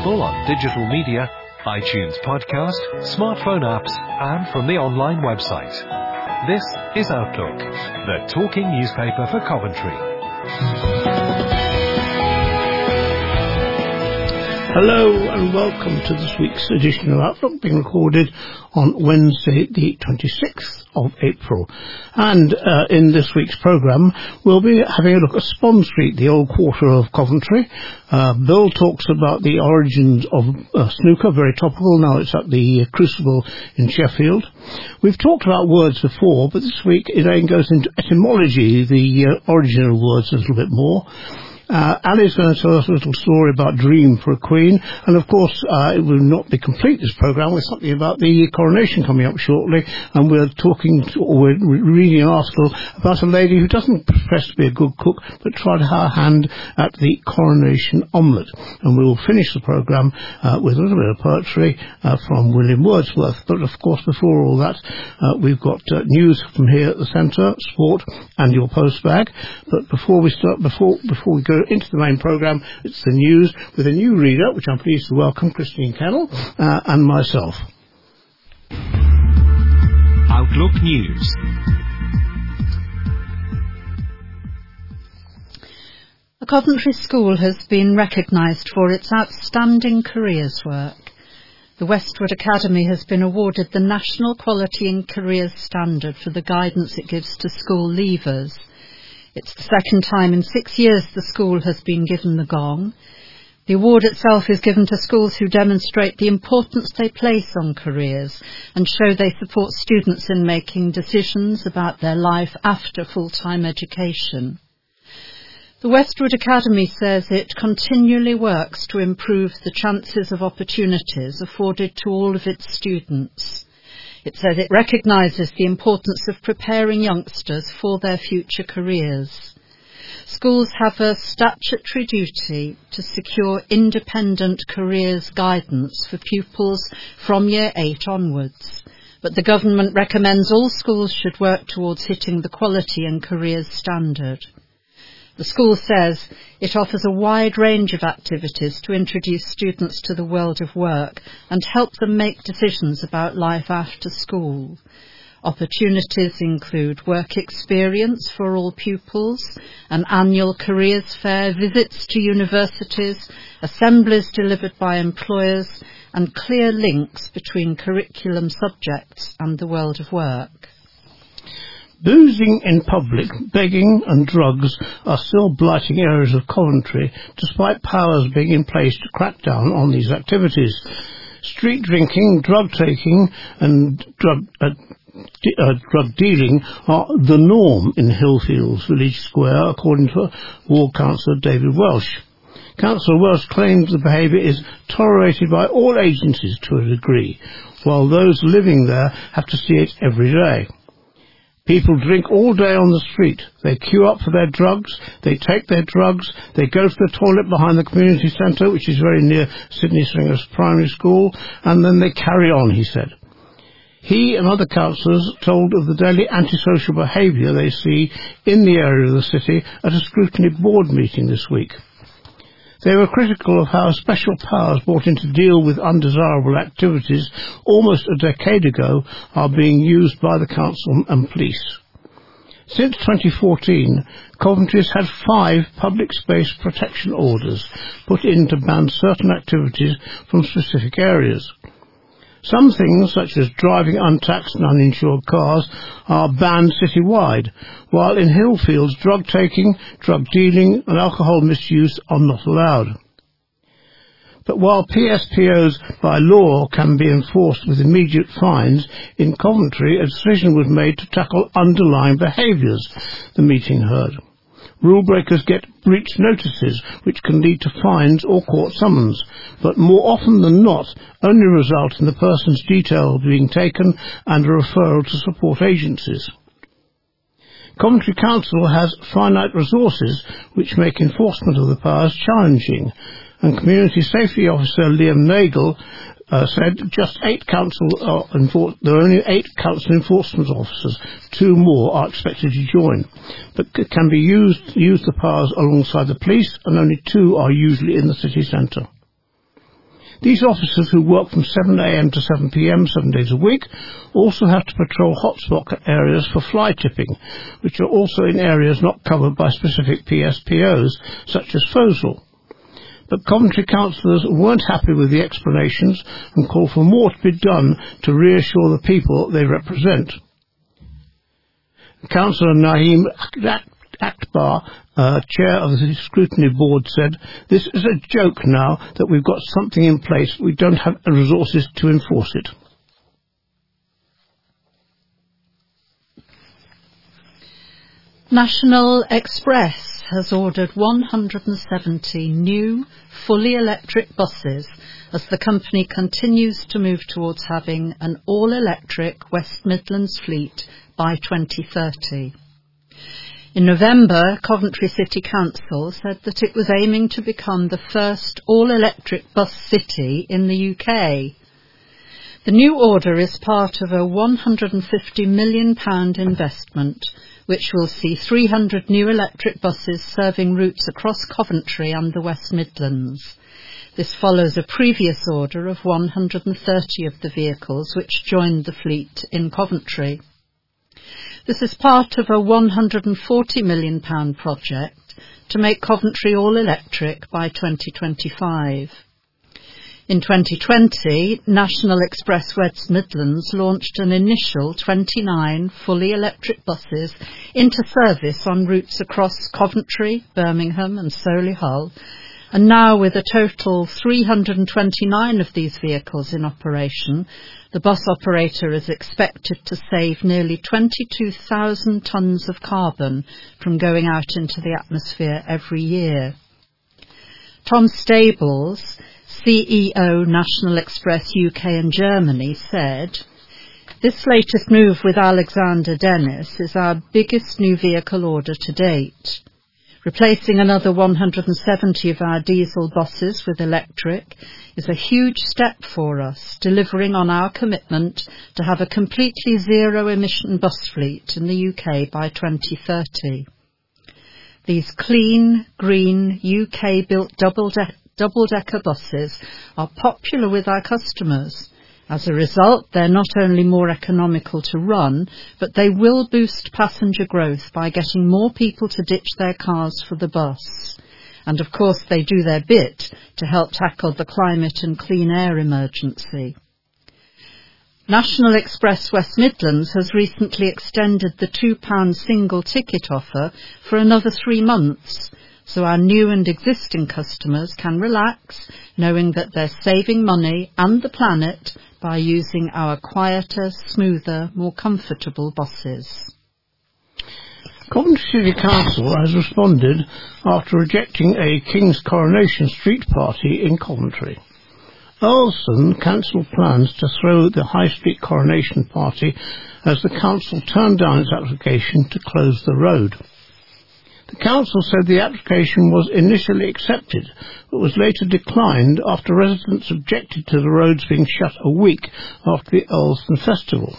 available on digital media, iTunes podcast, smartphone apps, and from the online website. This is Outlook, the talking newspaper for Coventry. Hello and welcome to this week's edition of Outlook being recorded on Wednesday the 26th of April. And uh, in this week's programme we'll be having a look at Spon Street, the old quarter of Coventry. Uh, Bill talks about the origins of uh, snooker, very topical, now it's at the Crucible in Sheffield. We've talked about words before, but this week Elaine goes into etymology, the uh, origin of words a little bit more. Uh, Ali's going to tell us a little story about Dream for a Queen, and of course uh, it will not be complete this programme with something about the coronation coming up shortly, and we're talking, to, or we're reading an article about a lady who doesn't profess to be a good cook, but tried her hand at the coronation omelette. And we will finish the programme uh, with a little bit of poetry uh, from William Wordsworth. But of course, before all that, uh, we've got uh, news from here at the centre, sport, and your post bag. But before we start, before before we go into the main programme. It's the news with a new reader, which I'm pleased to welcome, Christine Kennel, uh, and myself. Outlook News. A Coventry school has been recognised for its outstanding careers work. The Westwood Academy has been awarded the National Quality in Careers Standard for the guidance it gives to school leavers. It's the second time in six years the school has been given the gong. The award itself is given to schools who demonstrate the importance they place on careers and show they support students in making decisions about their life after full-time education. The Westwood Academy says it continually works to improve the chances of opportunities afforded to all of its students. It says it recognises the importance of preparing youngsters for their future careers. Schools have a statutory duty to secure independent careers guidance for pupils from year 8 onwards, but the government recommends all schools should work towards hitting the quality and careers standard. The school says it offers a wide range of activities to introduce students to the world of work and help them make decisions about life after school. Opportunities include work experience for all pupils, an annual careers fair, visits to universities, assemblies delivered by employers, and clear links between curriculum subjects and the world of work. Boozing in public, begging and drugs are still blighting areas of Coventry despite powers being in place to crack down on these activities. Street drinking, drug taking and drug, uh, uh, drug dealing are the norm in Hillfields Village Square according to Ward Councillor David Welsh. Councillor Welsh claims the behaviour is tolerated by all agencies to a degree, while those living there have to see it every day. People drink all day on the street. They queue up for their drugs. They take their drugs. They go to the toilet behind the community centre, which is very near Sidney Stringers Primary School, and then they carry on, he said. He and other councillors told of the daily antisocial behaviour they see in the area of the city at a scrutiny board meeting this week. They were critical of how special powers brought in to deal with undesirable activities almost a decade ago are being used by the council and police. Since 2014, Coventry's had five public space protection orders put in to ban certain activities from specific areas. Some things, such as driving untaxed and uninsured cars, are banned citywide, while in Hillfields drug taking, drug dealing and alcohol misuse are not allowed. But while PSPOs by law can be enforced with immediate fines, in Coventry a decision was made to tackle underlying behaviours, the meeting heard. Rule breakers get breach notices, which can lead to fines or court summons, but more often than not only result in the person's detail being taken and a referral to support agencies. Coventry Council has finite resources which make enforcement of the powers challenging, and Community Safety Officer Liam Nagel uh, said just eight council uh, enfor- there are only eight council enforcement officers. Two more are expected to join, but c- can be used use the powers alongside the police, and only two are usually in the city centre. These officers who work from 7am to 7pm seven days a week also have to patrol hotspot areas for fly tipping, which are also in areas not covered by specific PSPOs, such as Foleshill. But Coventry councillors weren't happy with the explanations and called for more to be done to reassure the people they represent. Councillor Naeem Akhtar, uh, chair of the scrutiny board, said, This is a joke now that we've got something in place. We don't have the resources to enforce it. National Express has ordered 170 new, fully electric buses as the company continues to move towards having an all-electric West Midlands fleet by 2030. In November, Coventry City Council said that it was aiming to become the first all-electric bus city in the UK. The new order is part of a £150 million investment which will see 300 new electric buses serving routes across Coventry and the West Midlands. This follows a previous order of 130 of the vehicles which joined the fleet in Coventry. This is part of a £140 million project to make Coventry all electric by 2025. In 2020, National Express West Midlands launched an initial 29 fully electric buses into service on routes across Coventry, Birmingham and Solihull, and now with a total 329 of these vehicles in operation, the bus operator is expected to save nearly 22,000 tonnes of carbon from going out into the atmosphere every year. Tom Stables, CEO National Express UK and Germany, said, this latest move with Alexander Dennis is our biggest new vehicle order to date replacing another 170 of our diesel buses with electric is a huge step for us, delivering on our commitment to have a completely zero emission bus fleet in the UK by 2030. These clean, green, UK built double, de- double decker buses are popular with our customers as a result, they're not only more economical to run, but they will boost passenger growth by getting more people to ditch their cars for the bus. And of course, they do their bit to help tackle the climate and clean air emergency. National Express West Midlands has recently extended the £2 single ticket offer for another three months, so our new and existing customers can relax knowing that they're saving money and the planet by using our quieter, smoother, more comfortable buses. Coventry City Council has responded after rejecting a King's Coronation Street party in Coventry. Earlsdon cancelled plans to throw the High Street Coronation Party as the council turned down its application to close the road. The council said the application was initially accepted, but was later declined after residents objected to the roads being shut a week after the Earlsdon Festival.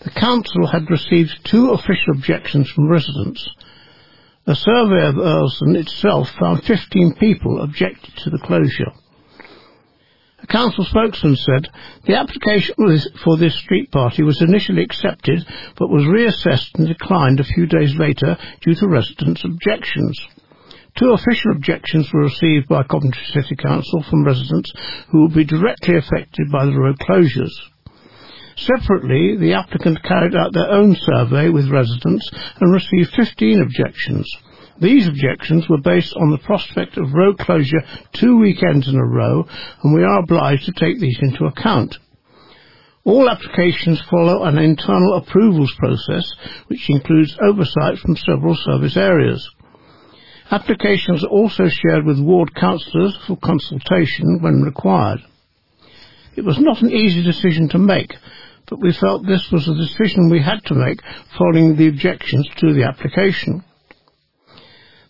The council had received two official objections from residents. A survey of Earlsdon itself found 15 people objected to the closure. Council spokesman said the application for this street party was initially accepted but was reassessed and declined a few days later due to residents' objections. Two official objections were received by Coventry City Council from residents who will be directly affected by the road closures. Separately, the applicant carried out their own survey with residents and received 15 objections. These objections were based on the prospect of road closure two weekends in a row, and we are obliged to take these into account. All applications follow an internal approvals process, which includes oversight from several service areas. Applications are also shared with ward councillors for consultation when required. It was not an easy decision to make, but we felt this was a decision we had to make following the objections to the application.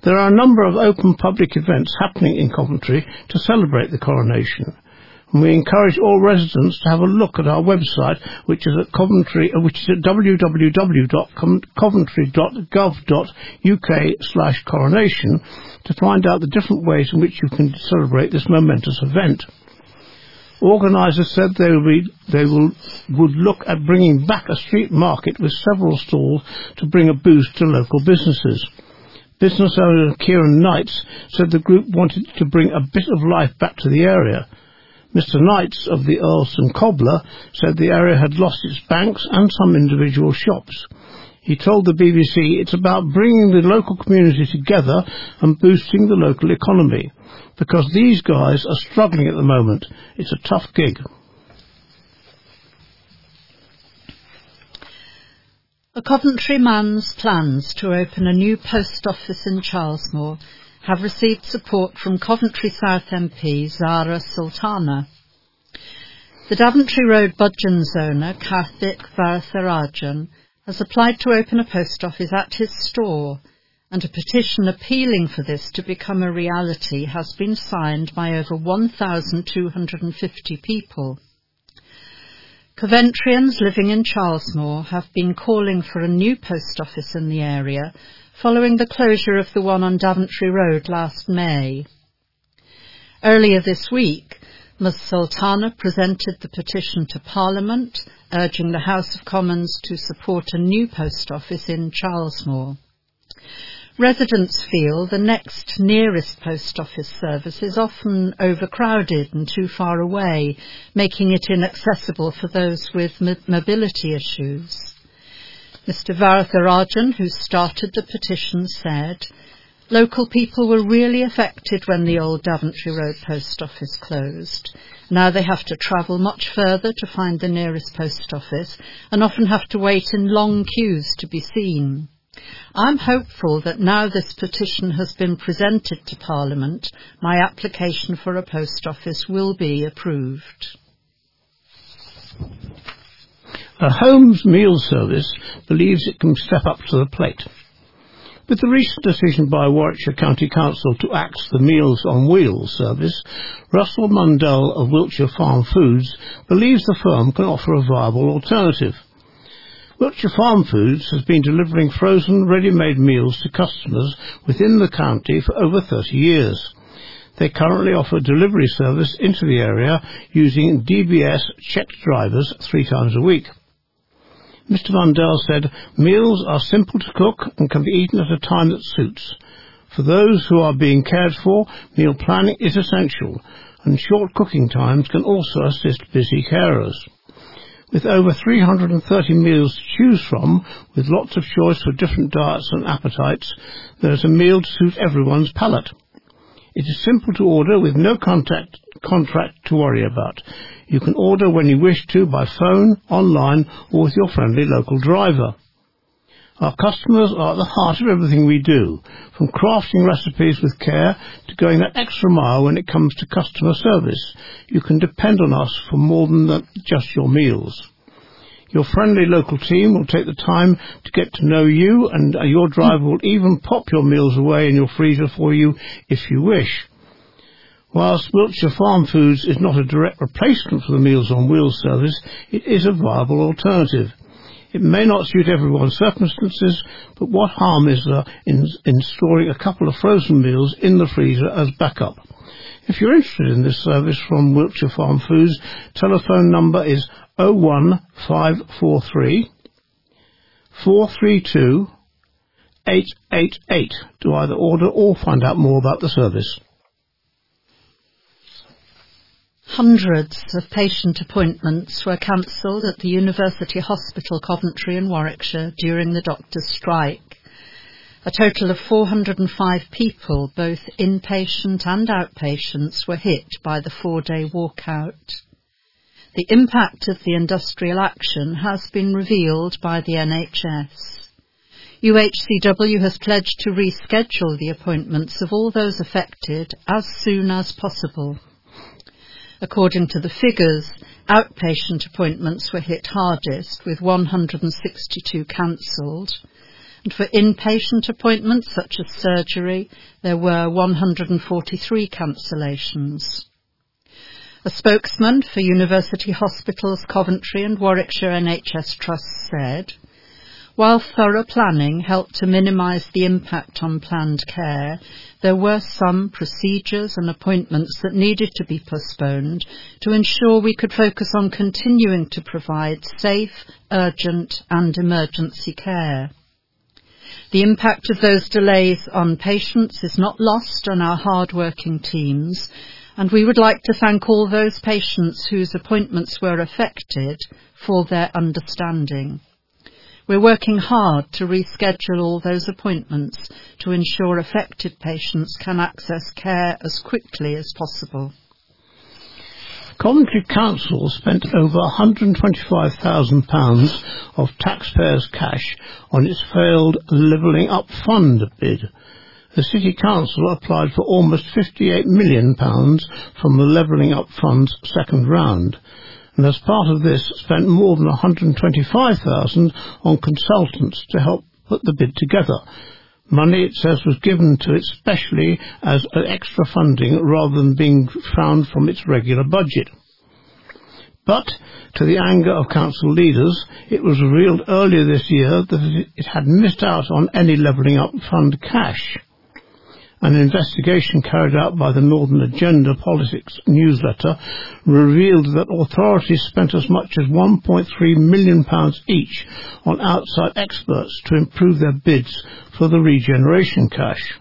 There are a number of open public events happening in Coventry to celebrate the coronation. And we encourage all residents to have a look at our website, which is at Coventry, uh, which is at www.coventry.gov.uk slash coronation to find out the different ways in which you can celebrate this momentous event. Organisers said they, will be, they will, would look at bringing back a street market with several stalls to bring a boost to local businesses. Business owner Kieran Knights said the group wanted to bring a bit of life back to the area. Mr. Knights of the Earlsdon Cobbler said the area had lost its banks and some individual shops. He told the BBC it's about bringing the local community together and boosting the local economy because these guys are struggling at the moment. It's a tough gig. A Coventry man's plans to open a new post office in Cheylesmore have received support from Coventry South MP Zara Sultana. The Daventry Road Budgens owner, Karthik Varatharajan, has applied to open a post office at his store and a petition appealing for this to become a reality has been signed by over 1,250 people. Coventrians living in Cheylesmore have been calling for a new post office in the area following the closure of the one on Daventry Road last May. Earlier this week, Ms Sultana presented the petition to Parliament urging the House of Commons to support a new post office in Cheylesmore. Residents feel the next nearest post office service is often overcrowded and too far away, making it inaccessible for those with mobility issues. Mr Varatharajan, who started the petition, said, Local people were really affected when the old Daventry Road post office closed. Now they have to travel much further to find the nearest post office and often have to wait in long queues to be seen. I'm hopeful that now this petition has been presented to Parliament, my application for a post office will be approved. A Holmes meal service believes it can step up to the plate. With the recent decision by Warwickshire County Council to axe the Meals on Wheels service, Russell Mundell of Wiltshire Farm Foods believes the firm can offer a viable alternative. Wiltshire Farm Foods has been delivering frozen, ready-made meals to customers within the county for over 30 years. They currently offer delivery service into the area using DBS checked drivers three times a week. Mr. Mundell said, meals are simple to cook and can be eaten at a time that suits. For those who are being cared for, meal planning is essential, and short cooking times can also assist busy carers. With over 330 meals to choose from, with lots of choice for different diets and appetites, there is a meal to suit everyone's palate. It is simple to order with no contact, contract to worry about. You can order when you wish to by phone, online, or with your friendly local driver. Our customers are at the heart of everything we do, from crafting recipes with care to going that extra mile when it comes to customer service. You can depend on us for more than the, just your meals. Your friendly local team will take the time to get to know you and your driver will even pop your meals away in your freezer for you if you wish. Whilst Wiltshire Farm Foods is not a direct replacement for the Meals on Wheels service, it is a viable alternative. It may not suit everyone's circumstances, but what harm is there in, in storing a couple of frozen meals in the freezer as backup? If you're interested in this service from Wiltshire Farm Foods, telephone number is 01543 432 888 to either order or find out more about the service. Hundreds of patient appointments were cancelled at the University Hospital Coventry in Warwickshire during the doctor's strike. A total of 405 people, both inpatient and outpatients, were hit by the four-day walkout. The impact of the industrial action has been revealed by the NHS. UHCW has pledged to reschedule the appointments of all those affected as soon as possible. According to the figures, outpatient appointments were hit hardest with 162 cancelled. And for inpatient appointments such as surgery, there were 143 cancellations. A spokesman for University Hospitals Coventry and Warwickshire NHS Trust said, While thorough planning helped to minimise the impact on planned care, there were some procedures and appointments that needed to be postponed to ensure we could focus on continuing to provide safe, urgent and emergency care. The impact of those delays on patients is not lost on our hard-working teams, and we would like to thank all those patients whose appointments were affected for their understanding. We're working hard to reschedule all those appointments to ensure affected patients can access care as quickly as possible. Coventry Council spent over £125,000 of taxpayers' cash on its failed Levelling Up Fund bid. The City Council applied for almost £58 million from the Levelling Up Fund's second round and as part of this spent more than 125,000 on consultants to help put the bid together. Money, it says, was given to it specially as extra funding rather than being found from its regular budget. But, to the anger of council leaders, it was revealed earlier this year that it had missed out on any levelling up fund cash. An investigation carried out by the Northern Agenda Politics newsletter revealed that authorities spent as much as £1.3 million each on outside experts to improve their bids for the regeneration cash.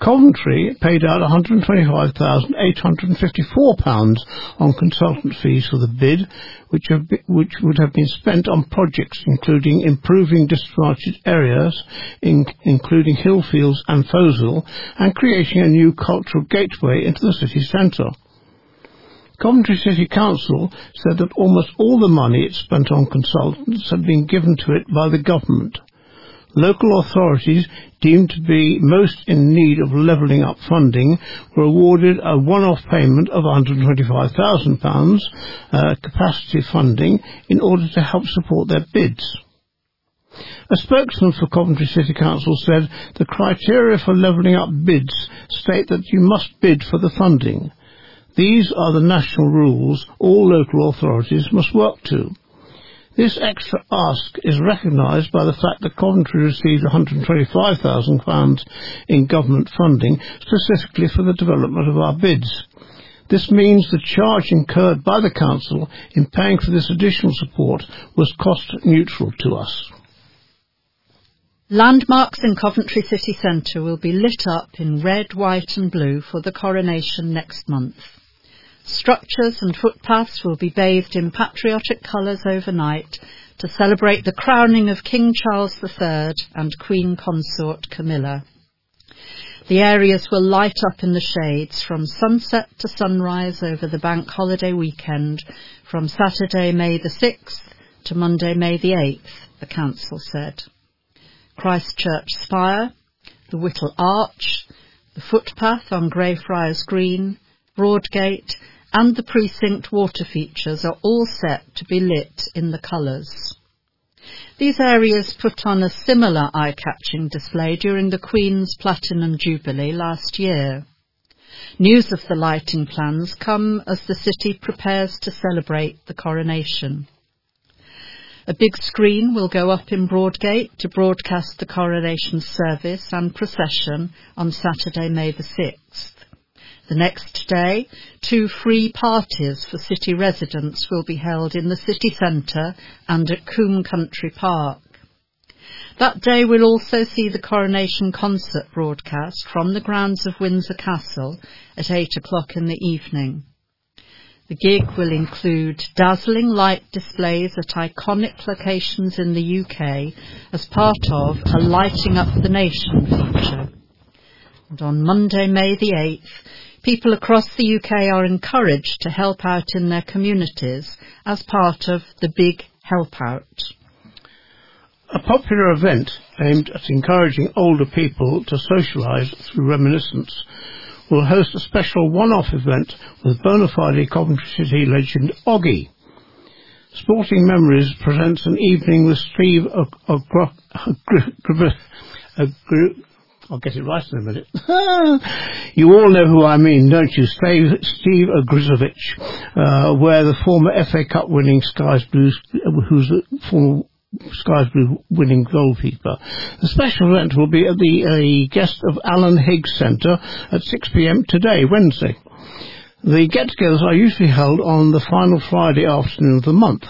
Coventry paid out £125,854 on consultant fees for the bid, which, been, which, would have been spent on projects including improving disadvantaged areas, in, including Hillfields and Foleshill, and creating a new cultural gateway into the city centre. Coventry City Council said that almost all the money it spent on consultants had been given to it by the government local authorities deemed to be most in need of levelling up funding were awarded a one-off payment of £125,000 uh, capacity funding in order to help support their bids. A spokesman for Coventry City Council said the criteria for levelling up bids state that you must bid for the funding. These are the national rules all local authorities must work to. This extra ask is recognised by the fact that Coventry received £125,000 in government funding specifically for the development of our bids. This means the charge incurred by the Council in paying for this additional support was cost neutral to us. Landmarks in Coventry City Centre will be lit up in red, white and blue for the coronation next month. Structures and footpaths will be bathed in patriotic colours overnight to celebrate the crowning of King Charles III and Queen Consort Camilla. The areas will light up in the shades from sunset to sunrise over the bank holiday weekend from Saturday, May the 6th to Monday, May the 8th, the council said. Christchurch Spire, the Whittle Arch, the footpath on Greyfriars Green, Broadgate and the precinct water features are all set to be lit in the colours. These areas put on a similar eye-catching display during the Queen's Platinum Jubilee last year. News of the lighting plans come as the city prepares to celebrate the coronation. A big screen will go up in Broadgate to broadcast the coronation service and procession on Saturday, May the 6th. The next day, two free parties for city residents will be held in the city centre and at Coombe Country Park. That day will also see the coronation concert broadcast from the grounds of Windsor Castle at 8 o'clock in the evening. The gig will include dazzling light displays at iconic locations in the UK as part of a Lighting Up the Nation feature. And on Monday, May the 8th, People across the UK are encouraged to help out in their communities as part of the Big Help Out. A popular event aimed at encouraging older people to socialise through reminiscence will host a special one-off event with bona fide Coventry City legend Oggy. Sporting Memories presents an evening with Steve I'll get it right in a minute. you all know who I mean, don't you? Steve, Steve uh, where the former FA Cup winning Skies Blues, who's the former Skies Blue winning goalkeeper. The special event will be at the a guest of Alan Higgs Centre at 6pm today, Wednesday. The get-togethers are usually held on the final Friday afternoon of the month.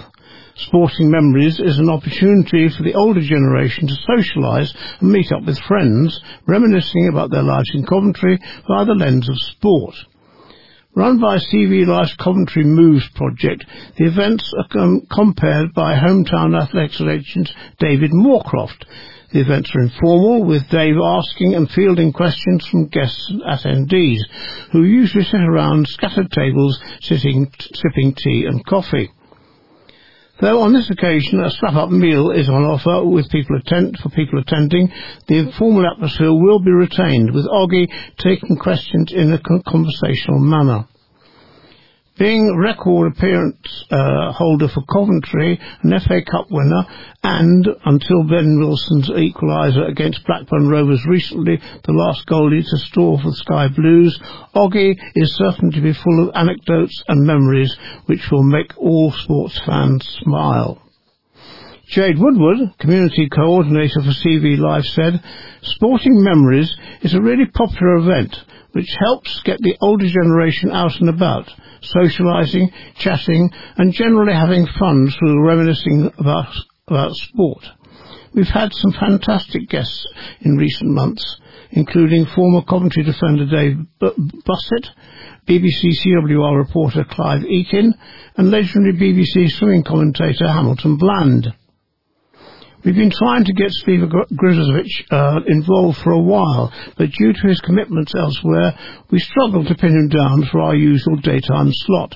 Sporting Memories is an opportunity for the older generation to socialise and meet up with friends, reminiscing about their lives in Coventry via the lens of sport. Run by CV Life's Coventry Moves project, the events are com- compared by hometown athletics legend David Moorcroft. The events are informal, with Dave asking and fielding questions from guests and attendees, who usually sit around scattered tables, sitting, sipping tea and coffee. Though on this occasion a slap-up meal is on offer with people attend, for people attending, the informal atmosphere will be retained, with Oggy taking questions in a conversational manner. Being record appearance uh, holder for Coventry, an FA Cup winner, and until Ben Wilson's equaliser against Blackburn Rovers recently, the last goalie to store for the Sky Blues, Oggy is certain to be full of anecdotes and memories which will make all sports fans smile. Jade Woodward, community coordinator for CV Life, said, Sporting Memories is a really popular event which helps get the older generation out and about, socialising, chatting, and generally having fun through reminiscing about, about sport. We've had some fantastic guests in recent months, including former Coventry defender Dave Busst, BBC CWR reporter Clive Eakin, and legendary BBC swimming commentator Hamilton Bland. We've been trying to get Steve Ogrizovic uh, involved for a while, but due to his commitments elsewhere, we struggled to pin him down for our usual daytime slot.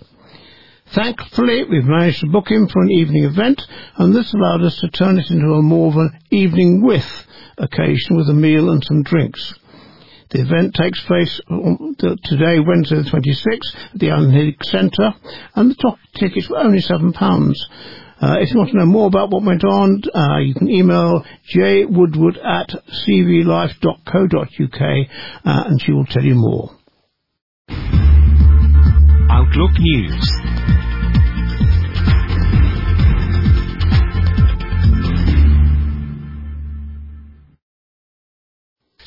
Thankfully, we've managed to book him for an evening event, and this allowed us to turn it into a more of an evening with occasion with a meal and some drinks. The event takes place today, Wednesday the 26th, at the Higgs Centre, and the top tickets were only £7. Uh, if you want to know more about what went on, uh, you can email jwoodward at cvlife.co.uk uh, and she will tell you more. Outlook News.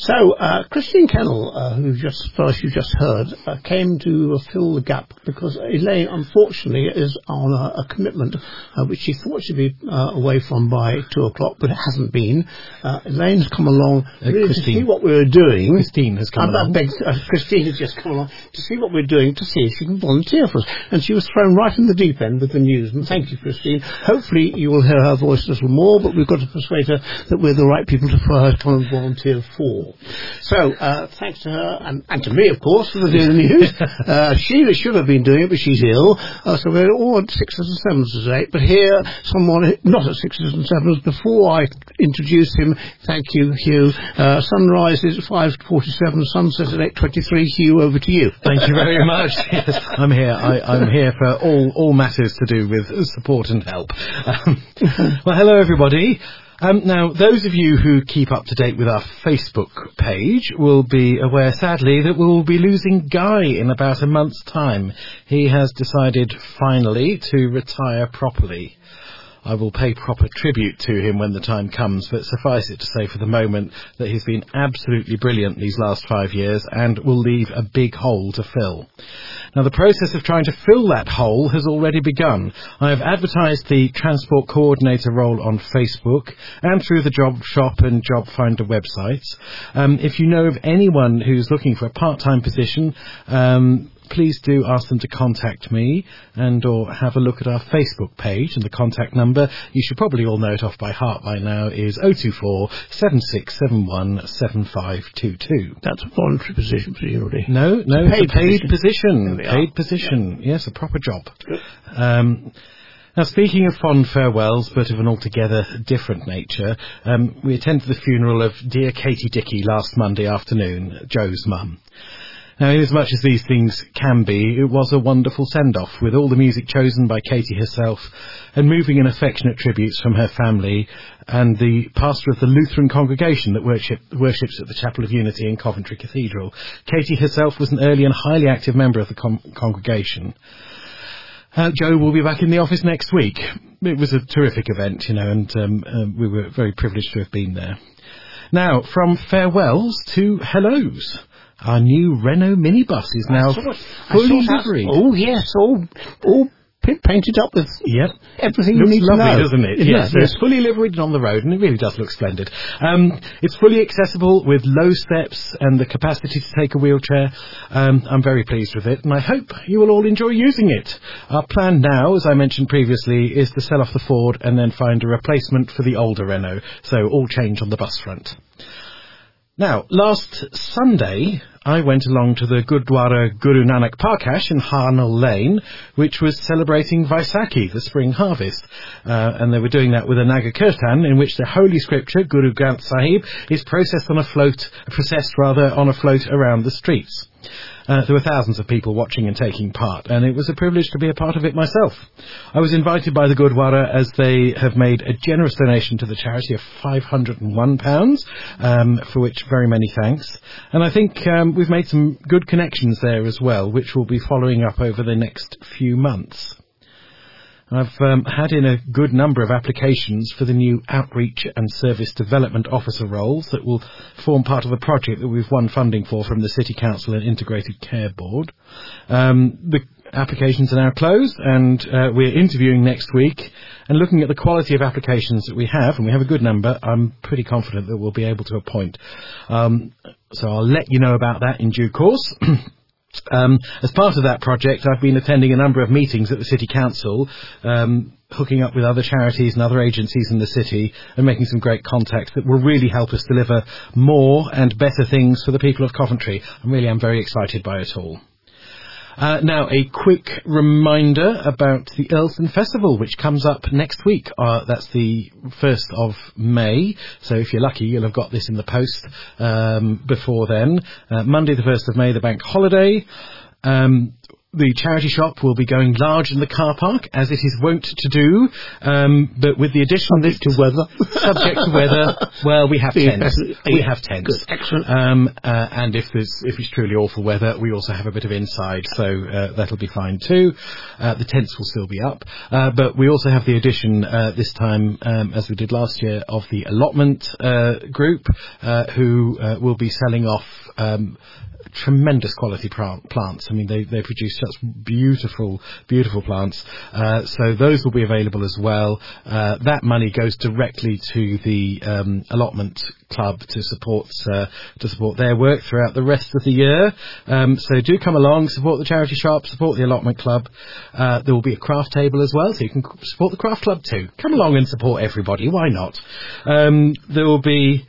So, uh, Christine Kennel, uh, who just first you just heard, uh, came to fill the gap because Elaine, unfortunately, is on a, a commitment uh, which she thought she'd be uh, away from by two o'clock, but it hasn't been. Uh, Elaine's come along really to see what we were doing. Christine has come along. Beg, Christine has just come along to see what we're doing, to see if she can volunteer for us. And she was thrown right in the deep end with the news. And thank you, Christine. Hopefully, you will hear her voice a little more, but we've got to persuade her that we're the right people to, for her to come and volunteer for. So, uh, thanks to her, and, and, to me, of course, for the Daily News. uh, Sheila should have been doing it, but she's ill. Uh, so we're all at sixes and sevens today. But here, someone, not at sixes and sevens, before I introduce him, thank you, Hugh. Uh, sunrise is at 5.47, sunset at 8.23. Hugh, over to you. Thank you very much. yes, I'm here. I, am here for all, all matters to do with support and help. Um, well, hello, everybody. Um, now, those of you who keep up to date with our Facebook page will be aware, sadly, that we will be losing Guy in about a month's time. He has decided, finally, to retire properly. I will pay proper tribute to him when the time comes, but suffice it to say for the moment that he's been absolutely brilliant these last five years and will leave a big hole to fill. Now the process of trying to fill that hole has already begun. I have advertised the transport coordinator role on Facebook and through the job shop and job finder websites. Um, if you know of anyone who's looking for a part-time position, um, please do ask them to contact me and or have a look at our Facebook page and the contact number, you should probably all know it off by heart by now, is 024 7671 7522. That's a voluntary position, presumably. No, no, it's a paid, it's a paid position. position. Paid position. Yes, a proper job. Um, now, speaking of fond farewells, but of an altogether different nature, um, we attended the funeral of dear Katie Dickey last Monday afternoon, Joe's mum. Now, inasmuch as much as these things can be, it was a wonderful send-off, with all the music chosen by Katie herself, and moving and affectionate tributes from her family, and the pastor of the Lutheran congregation that worship, worships at the Chapel of Unity in Coventry Cathedral. Katie herself was an early and highly active member of the con- congregation. Uh, Joe will be back in the office next week. It was a terrific event, you know, and um, uh, we were very privileged to have been there. Now, from farewells to hellos. Our new Renault minibus is now it. Fully liveried. Oh yes, all all p- painted up with Yep. everything Looks you need lovely, to know. doesn't it? It yes, does, it's fully liveried and on the road, and it really does look splendid. Um, it's fully accessible with low steps and the capacity to take a wheelchair. Um, I'm very pleased with it, and I hope you will all enjoy using it. Our plan now, as I mentioned previously, is to sell off the Ford and then find a replacement for the older Renault, so all change on the bus front. Now, last Sunday, I went along to the Gurdwara Guru Nanak Parkash in Harnall Lane, which was celebrating Vaisakhi, the spring harvest. Uh, and they were doing that with a Nagar Kirtan, in which the holy scripture, Guru Granth Sahib, is processed on a float, processed rather, on a float around the streets. Uh, there were thousands of people watching and taking part, and it was a privilege to be a part of it myself. I was invited by the Gurdwara as they have made a generous donation to the charity of £501, um, for which very many thanks. And I think um, we've made some good connections there as well, which we'll be following up over the next few months. I've um, had in a good number of applications for the new outreach and service development officer roles that will form part of a project that we've won funding for from the City Council and Integrated Care Board. Um, the applications are now closed and uh, we're interviewing next week and looking at the quality of applications that we have, and we have a good number, I'm pretty confident that we'll be able to appoint. Um, so I'll let you know about that in due course. Um, as part of that project, I've been attending a number of meetings at the City Council, um, hooking up with other charities and other agencies in the city and making some great contacts that will really help us deliver more and better things for the people of Coventry. I really I'm very excited by it all. Uh, now, a quick reminder about the Earlsdon Festival, which comes up next week. Uh, that's the 1st of May. So if you're lucky, you'll have got this in the post um, before then. Uh, Monday, the 1st of May, the bank holiday. Um, the charity shop will be going large in the car park, as it is wont to do, um, but with the additional Subject to weather. subject to weather. Well, we have tents. We have tents. Excellent. Um, uh, and if there's if it's truly awful weather, we also have a bit of inside, so uh, that'll be fine too. Uh, the tents will still be up, uh, but we also have the addition uh, this time, um, as we did last year, of the allotment uh, group, uh, who uh, will be selling off. Tremendous quality plant, plants. I mean, they, they produce such beautiful, beautiful plants. Uh, so those will be available as well. Uh, that money goes directly to the um, allotment club to support uh, to support their work throughout the rest of the year. Um, so do come along, support the charity shop, support the allotment club. Uh, there will be a craft table as well, so you can support the craft club too. Come along and support everybody. Why not? Um, there will be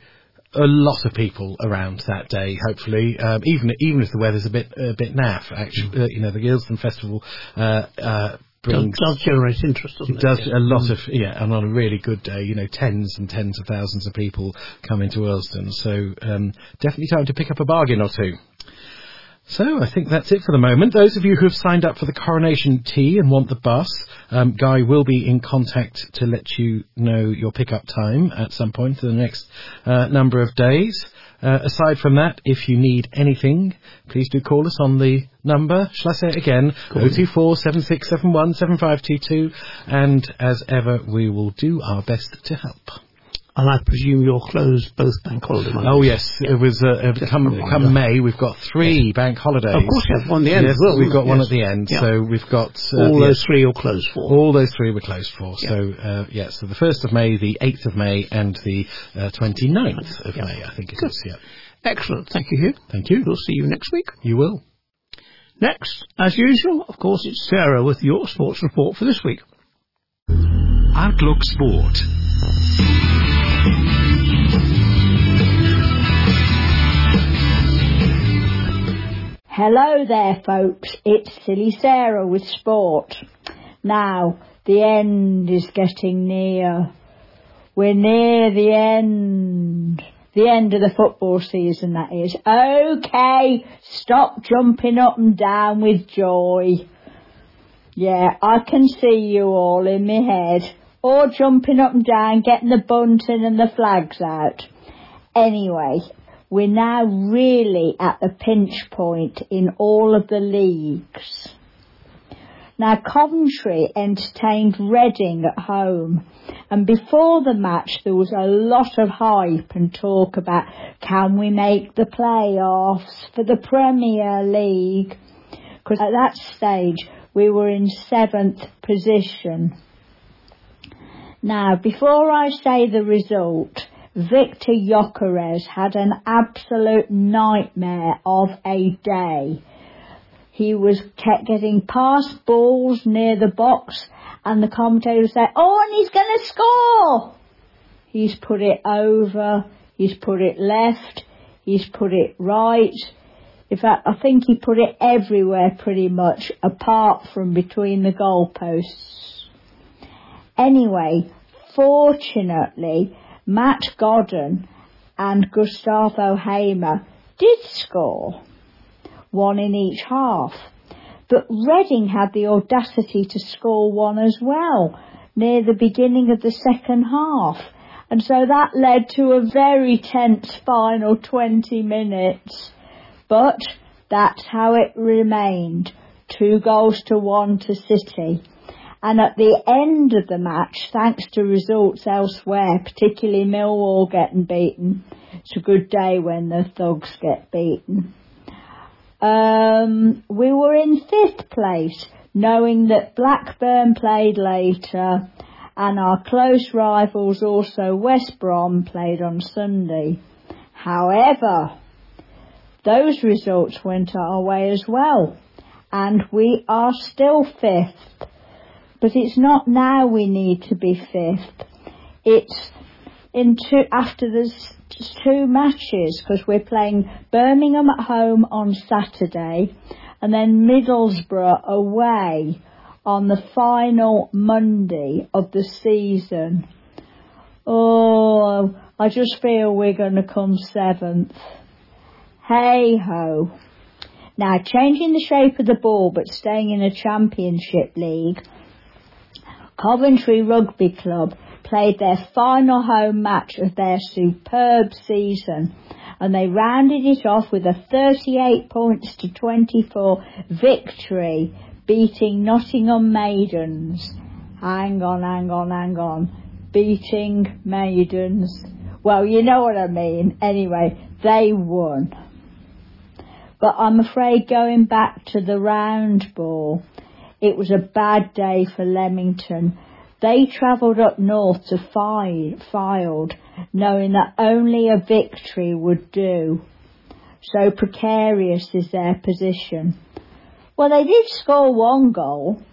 a lot of people around that day. Hopefully, um, even even if the weather's a bit a bit naff. Actually, uh, you know, the Gilston Festival uh, uh, does, brings does generate interest, doesn't it? does Yeah. a lot of yeah, and on a really good day, you know, tens and tens of thousands of people come into Earlsdon. So um, definitely time to pick up a bargain or two. So I think that's it for the moment. Those of you who have signed up for the coronation tea and want the bus, um, Guy will be in contact to let you know your pickup time at some point in the next uh, number of days. Uh, aside from that, if you need anything, please do call us on the number. Shall I say it again? 024 7671 7522. And as ever, we will do our best to help. And I presume you're closed both bank holiday Mondays. Oh yes, it was uh, come, reminder. come May. We've got three bank holidays. Of course you have one at the end Yes, as well, we've got one at the end. Yeah. So we've got uh, All yeah, those three you're closed for. all those three were closed for. So uh, yeah, so the first of May, the eighth of May, and the uh, 29th of Yeah. May. I think it Good. is. Yeah. Excellent. Thank you, Hugh. Thank you. We'll see you next week. You will. Next, as usual, of course, it's Sarah with your sports report for this week. Outlook Sport. Hello there, folks. It's Silly Sarah with sport. Now, the end is getting near. We're near the end. The end of the football season, that is. Okay, stop jumping up and down with joy. Yeah, I can see you all in my head. All jumping up and down, getting the bunting and the flags out. Anyway, we're now really at the pinch point in all of the leagues. Now Coventry entertained Reading at home and before the match there was a lot of hype and talk about can we make the playoffs for the Premier League because at that stage we were in seventh position. Now before I say the result Victor Gyökeres had an absolute nightmare of a day. He was kept getting past balls near the box and the commentator said, oh, and he's going to score. He's put it over, he's put it left, he's put it right. In fact, I think he put it everywhere pretty much, apart from between the goalposts. Anyway, fortunately, Matt Godden and Gustavo Hamer did score, one in each half. But Reading had the audacity to score one as well, near the beginning of the second half. And so that led to a very tense final 20 minutes. But that's how it remained. Two goals to one to City. And at the end of the match, thanks to results elsewhere, particularly Millwall getting beaten, it's a good day when the thugs get beaten. Um, we were in fifth place, knowing that Blackburn played later, and our close rivals also West Brom played on Sunday. However, those results went our way as well, and we are still fifth but it's not now we need to be fifth. It's in two, after there's two matches because we're playing Birmingham at home on Saturday and then Middlesbrough away on the final Monday of the season. Oh, I just feel we're going to come seventh. Hey ho. Now, changing the shape of the ball but staying in a championship league, Coventry Rugby Club played their final home match of their superb season and they rounded it off with a 38 points to 24 victory beating Nottingham Maidens. Hang on, hang on, hang on. Beating Maidens. Well, you know what I mean. Anyway, they won. But I'm afraid going back to the round ball, it was a bad day for Leamington. They travelled up north to Fylde, knowing that only a victory would do. So precarious is their position. Well, they did score one goal,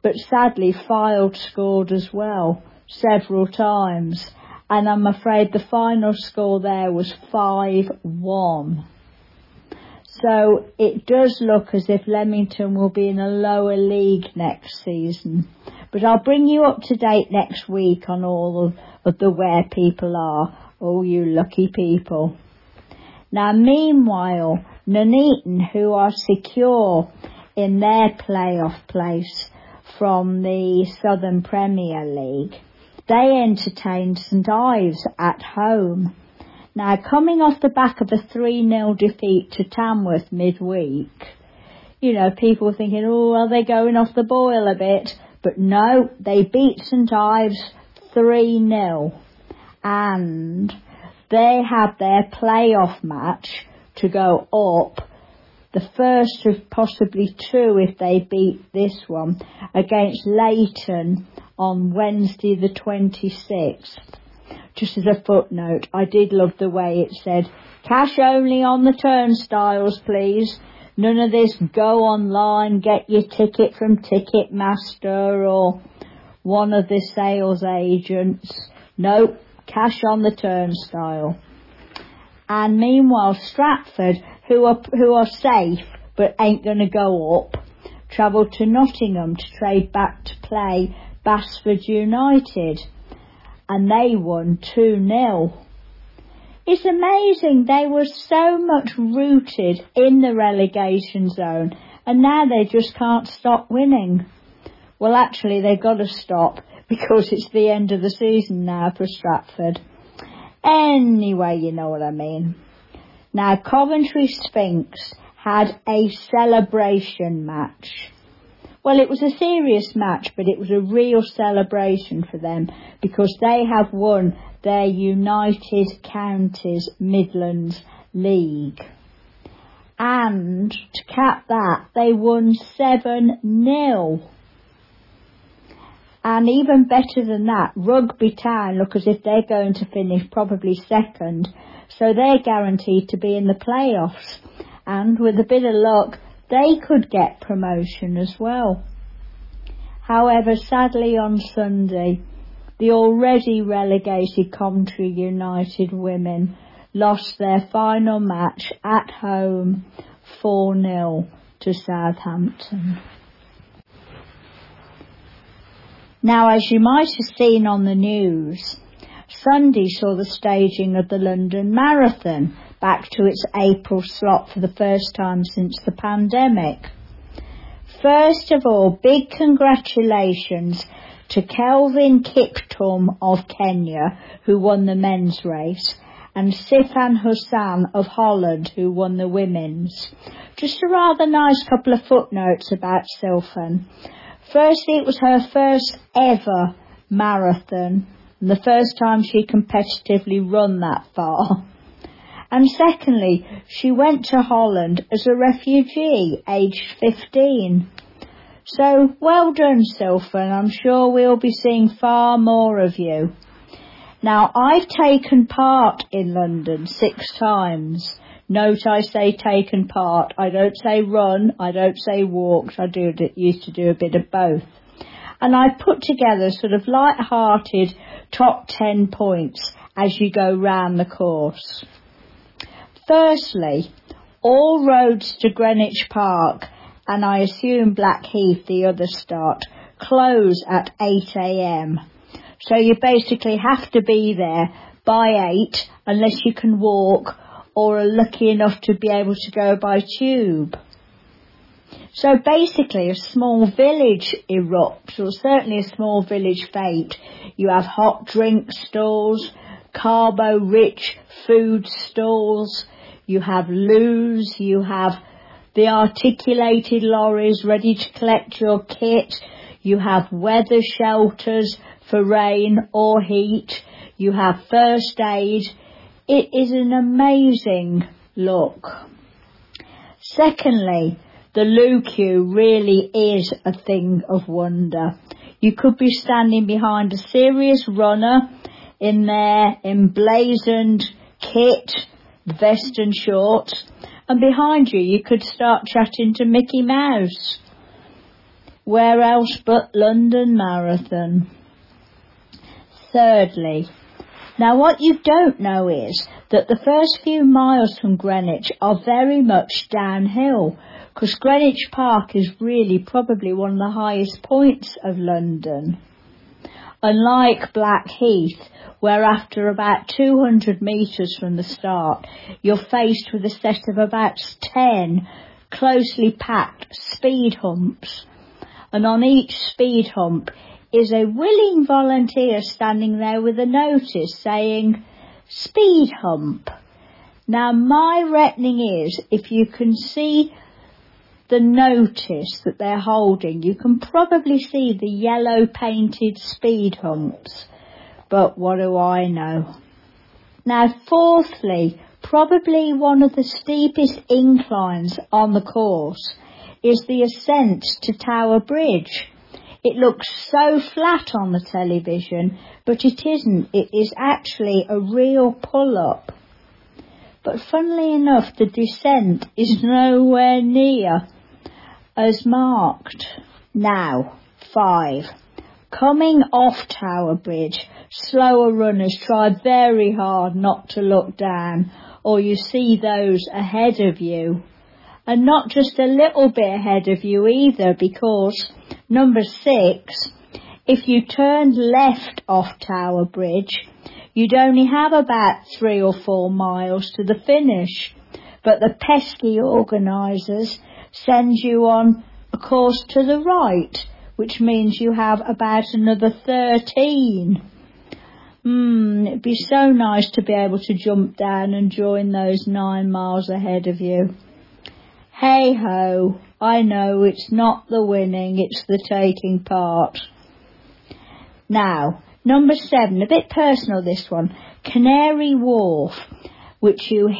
but sadly Fylde scored as well, several times, and I'm afraid the final score there was 5-1. So it does look as if Leamington will be in a lower league next season. But I'll bring you up to date next week on all of, of the where people are. Oh, you lucky people. Now, meanwhile, Nuneaton, who are secure in their playoff place from the Southern Premier League, they entertained St Ives at home. Now, coming off the back of a 3-0 defeat to Tamworth midweek, you know, people were thinking, oh, are they going off the boil a bit? But no, they beat St Ives 3-0. And they have their playoff match to go up, the first of possibly two if they beat this one, against Leiston on Wednesday the 26th just as a footnote, I did love the way it said, cash only on the turnstiles, please. None of this go online, get your ticket from Ticketmaster or one of the sales agents. No, cash on the turnstile. And meanwhile, Stratford, who are, who are safe but ain't going to go up, travelled to Nottingham to trade back to play Basford United and they won 2-0. It's amazing they were so much rooted in the relegation zone and now they just can't stop winning. Well actually they've got to stop because it's the end of the season now for Stratford. Anyway, you know what I mean. Now Coventry Sphinx had a celebration match Well, it was a serious match, but it was a real celebration for them because they have won their United Counties Midlands League. And to cap that, they won 7 0. And even better than that, Rugby Town look as if they're going to finish probably second, so they're guaranteed to be in the playoffs. And with a bit of luck, they could get promotion as well. However, sadly on Sunday, the already relegated Coventry United women lost their final match at home 4-0 to Southampton. Now, as you might have seen on the news, Sunday saw the staging of the London Marathon back to its April slot for the first time since the pandemic. First of all, big congratulations to Kelvin Kiptum of Kenya, who won the men's race, and Sifan Hassan of Holland, who won the women's. Just a rather nice couple of footnotes about Sifan. Firstly, it was her first ever marathon, and the first time she competitively run that far. And secondly, she went to Holland as a refugee, aged 15. So well done, Sifan. I'm sure we'll be seeing far more of you. Now, I've taken part in London six times. Note I say taken part. I don't say run. I don't say walked. I do used to do a bit of both. And I've put together sort of light-hearted top ten points as you go round the course. Firstly, all roads to Greenwich Park and I assume Blackheath, the other start, close at 8am. So you basically have to be there by 8 unless you can walk or are lucky enough to be able to go by tube. So basically a small village erupts, or certainly a small village fete. You have hot drink stalls, carbo-rich food stalls, you have loos, you have the articulated lorries ready to collect your kit. You have weather shelters for rain or heat. You have first aid. It is an amazing look. Secondly, the loo queue really is a thing of wonder. You could be standing behind a serious runner in their emblazoned kit, vest and shorts, and behind you you could start chatting to Mickey Mouse. Where else but London Marathon? Thirdly, now what you don't know is that the first few miles from Greenwich are very much downhill because Greenwich Park is really probably one of the highest points of London. Unlike Blackheath, where after about 200 metres from the start, you're faced with a set of about 10 closely packed speed humps. And on each speed hump is a willing volunteer standing there with a notice saying, speed hump. Now my reckoning is if you can see the notice that they're holding, you can probably see the yellow painted speed humps but what do I know? Now, fourthly, probably one of the steepest inclines on the course is the ascent to Tower Bridge. It looks so flat on the television, but it isn't. It is actually a real pull-up. But funnily enough, the descent is nowhere near as marked. Now, five. Coming off Tower Bridge, slower runners try very hard not to look down or you see those ahead of you. And not just a little bit ahead of you either because number six, if you turned left off Tower Bridge, you'd only have about three or four miles to the finish. But the pesky organisers send you on a course to the right, which means you have about another 13. Hmm, it'd be so nice to be able to jump down and join those nine miles ahead of you. Hey ho, I know it's not the winning, it's the taking part. Now, number seven, a bit personal this one. Canary Wharf, which you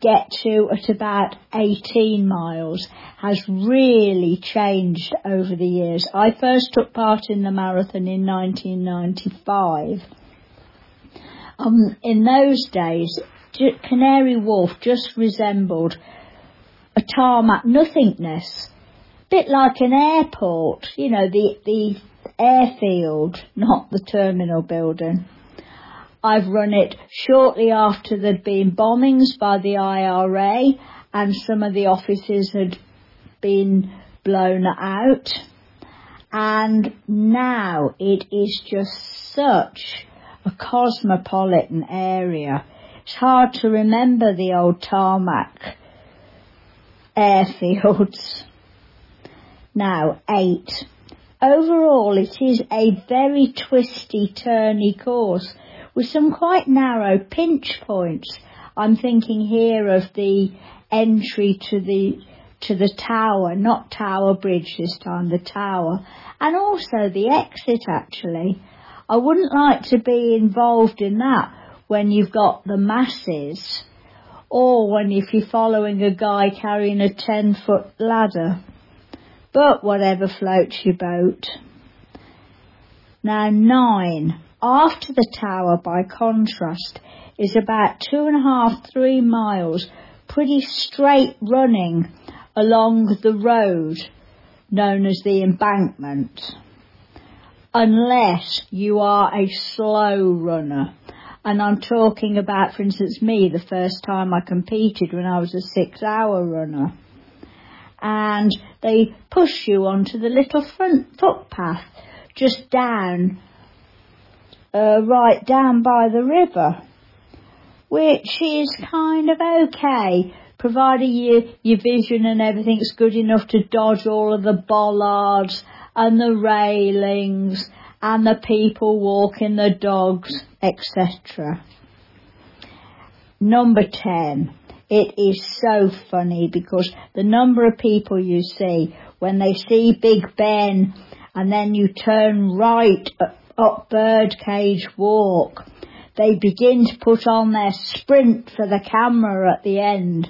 get to at about 18 miles, has really changed over the years. I first took part in the marathon in 1995. Um, in those days, Canary Wharf just resembled a tarmac nothingness. Bit like an airport, you know, the, the airfield, not the terminal building. I've run it shortly after there'd been bombings by the IRA and some of the offices had been blown out. And now it is just such a cosmopolitan area. It's hard to remember the old tarmac airfields. Now, eight. Overall, it is a very twisty, turny course with some quite narrow pinch points. I'm thinking here of the entry to the to the tower, not Tower Bridge this time, the tower, and also the exit actually. I wouldn't like to be involved in that when you've got the masses or when if you're following a guy carrying a 10 foot ladder. But whatever floats your boat. Now nine, after the tower by contrast, is about two and a half, three miles, pretty straight running along the road known as the embankment. Unless you are a slow runner. And I'm talking about, for instance, me, the first time I competed when I was a six hour runner. And they push you onto the little front footpath just down, uh, right down by the river, which is kind of okay, provided you, your vision and everything's good enough to dodge all of the bollards and the railings and the people walking the dogs, etc. Number 10. It is so funny because the number of people you see when they see Big Ben and then you turn right up Birdcage Walk, they begin to put on their sprint for the camera at the end.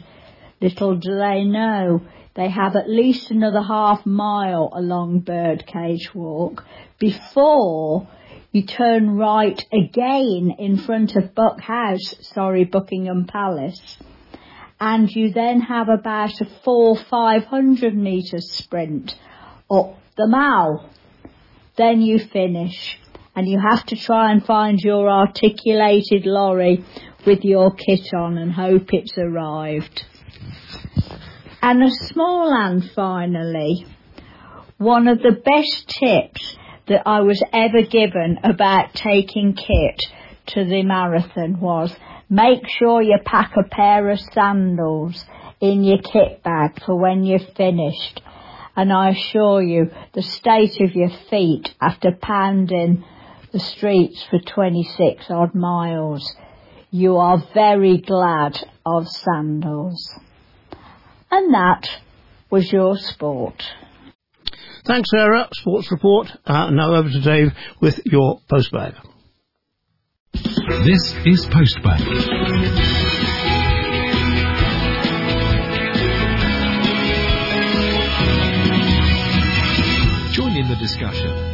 Little do they know they have at least another half mile along Birdcage Walk before you turn right again in front of Buck House, sorry, Buckingham Palace, and you then have about a four, five hundred metre sprint up the Mall. Then you finish, and you have to try and find your articulated lorry with your kit on and hope it's arrived. And a small and finally, one of the best tips that I was ever given about taking kit to the marathon was make sure you pack a pair of sandals in your kit bag for when you're finished. And I assure you, the state of your feet after pounding the streets for 26 odd miles, you are very glad of sandals. And that was your sport. Thanks, Sarah. Sports report. Uh, now over to Dave with your postbag. This is Postbag. Join in the discussion.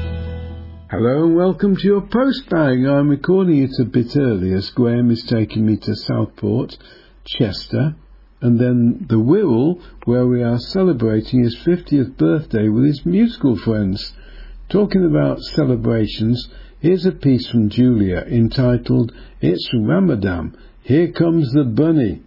Hello and welcome to your postbag. I'm recording it a bit early as Graham is taking me to Southport, Chester, and then the Wirral, where we are celebrating his 50th birthday with his musical friends. Talking about celebrations, here's a piece from Julia entitled It's Ramadan, Here Comes the Bunny.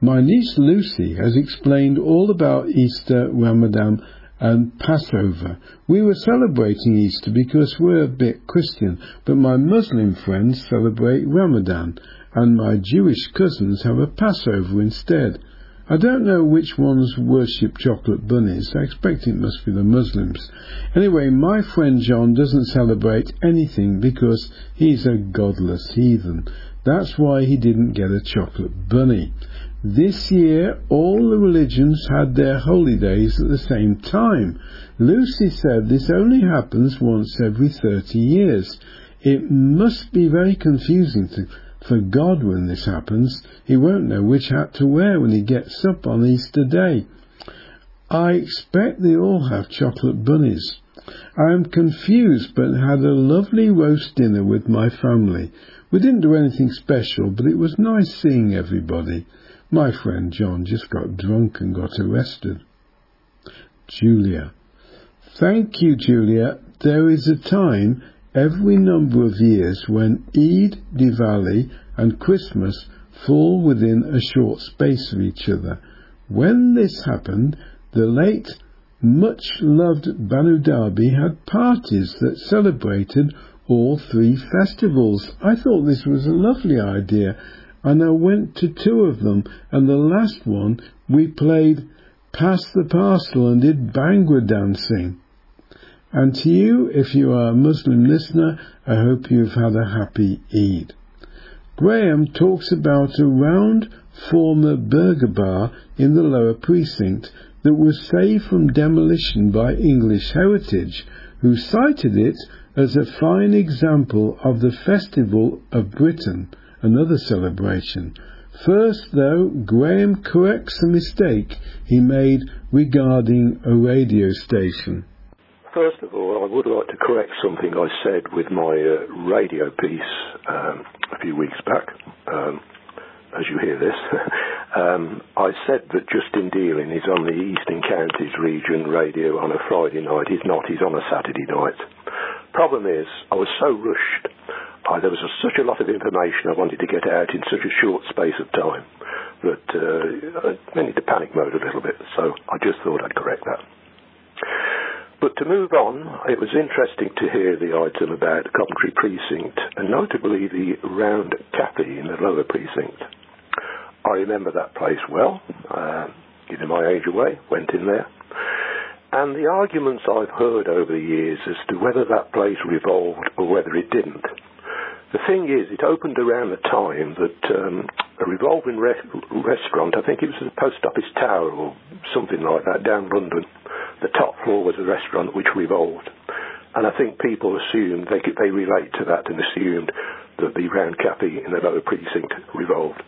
My niece Lucy has explained all about Easter, Ramadan, and Passover. We were celebrating Easter because we're a bit Christian, but my Muslim friends celebrate Ramadan, and my Jewish cousins have a Passover instead. I don't know which ones worship chocolate bunnies. I expect it must be the Muslims. Anyway, my friend John doesn't celebrate anything because he's a godless heathen. That's why he didn't get a chocolate bunny. This year, all the religions had their holy days at the same time. Lucy said this only happens once every 30 years. It must be very confusing to, for God when this happens. He won't know which hat to wear when he gets up on Easter Day. I expect they all have chocolate bunnies. I am confused but had a lovely roast dinner with my family. We didn't do anything special, but it was nice seeing everybody. My friend John just got drunk and got arrested. Julia. Thank you, Julia. There is a time every number of years when Eid, Diwali and Christmas fall within a short space of each other. When this happened, the late, much loved Banu Derby had parties that celebrated all three festivals. I thought this was a lovely idea and I went to two of them and the last one we played Pass the Parcel and did Bhangra dancing. And to you, if you are a Muslim listener, I hope you've had a happy Eid. Graham talks about a round former burger bar in the lower precinct that was saved from demolition by English Heritage, who cited it as a fine example of the Festival of Britain, another celebration. First, though, Graham corrects a mistake he made regarding a radio station. First of all, I would like to correct something I said with my uh, radio piece um, a few weeks back. Um, as you hear this, um, I said that Justin Dealey is on the Eastern Counties region radio on a Friday night. He's not. He's on a Saturday night. Problem is, I was so rushed. I, there was such a lot of information I wanted to get out in such a short space of time that uh, I went into panic mode a little bit. So I just thought I'd correct that. But to move on, it was interesting to hear the item about Coventry Precinct, and notably the round cafe in the lower precinct. I remember that place well, uh, giving my age away, went in there. And the arguments I've heard over the years as to whether that place revolved or whether it didn't. The thing is, it opened around the time that um, a revolving re- restaurant, I think it was the Post Office Tower or something like that down London, the top floor was a restaurant which revolved. And I think people assumed, they, they relate to that and assumed that the round cafe in the lower precinct revolved.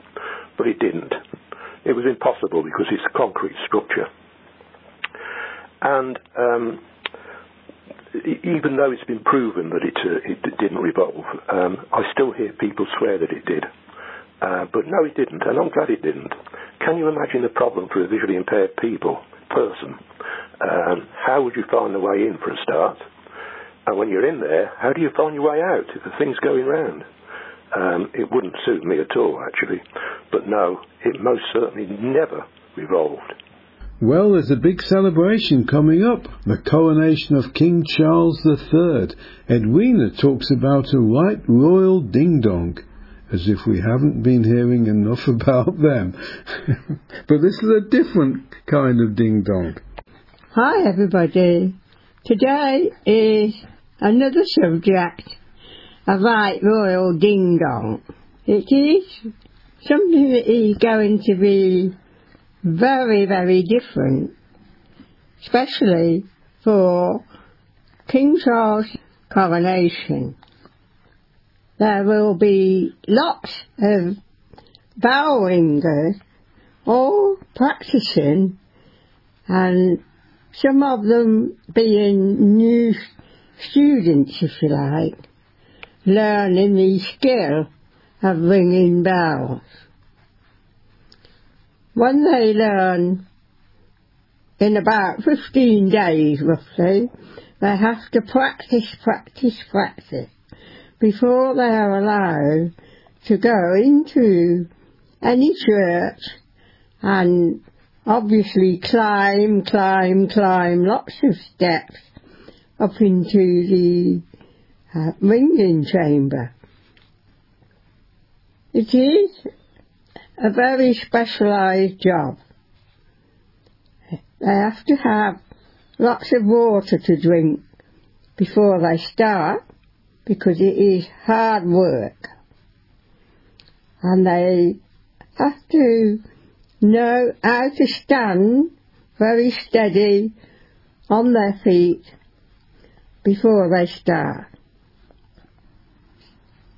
But it didn't. It was impossible because it's a concrete structure. And um, even though it's been proven that it, uh, it didn't revolve, um, I still hear people swear that it did. Uh, but no, it didn't, and I'm glad it didn't. Can you imagine the problem for a visually impaired people person? Um, how would you find the way in for a start? And when you're in there, how do you find your way out if the thing's going round? Um, it wouldn't suit me at all, actually. But no, it most certainly never revolved. Well, there's a big celebration coming up the coronation of King Charles III. Edwina talks about a right royal ding dong, as if we haven't been hearing enough about them. but this is a different kind of ding dong. Hi, everybody. Today is another subject a right royal ding dong. It is something that is going to be very, very different, especially for King Charles' coronation. There will be lots of ringers all practicing and some of them being new students, if you like, learning the skill of ringing bells when they learn in about 15 days roughly, they have to practice, practice, practice before they are allowed to go into any church and obviously climb, climb, climb lots of steps up into the uh, ringing chamber. It is a very specialised job. They have to have lots of water to drink before they start because it is hard work. and they have to know how to stand very steady on their feet before they start.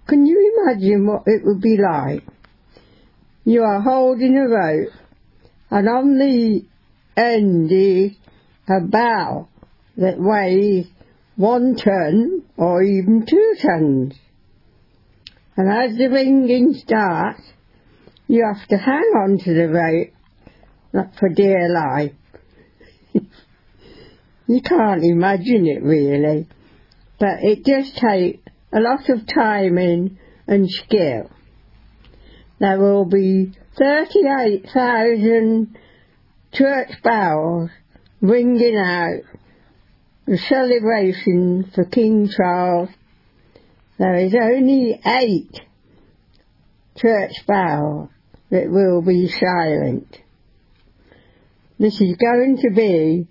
Can you imagine what it would be like? You are holding a rope and on the end is a bow that weighs one ton or even two tons. And as the ringing starts, you have to hang on to the rope, not for dear life. you can't imagine it really, but it does take a lot of timing and skill. There will be 38,000 church bells ringing out the celebration for King Charles. There is only eight church bells that will be silent. This is going to be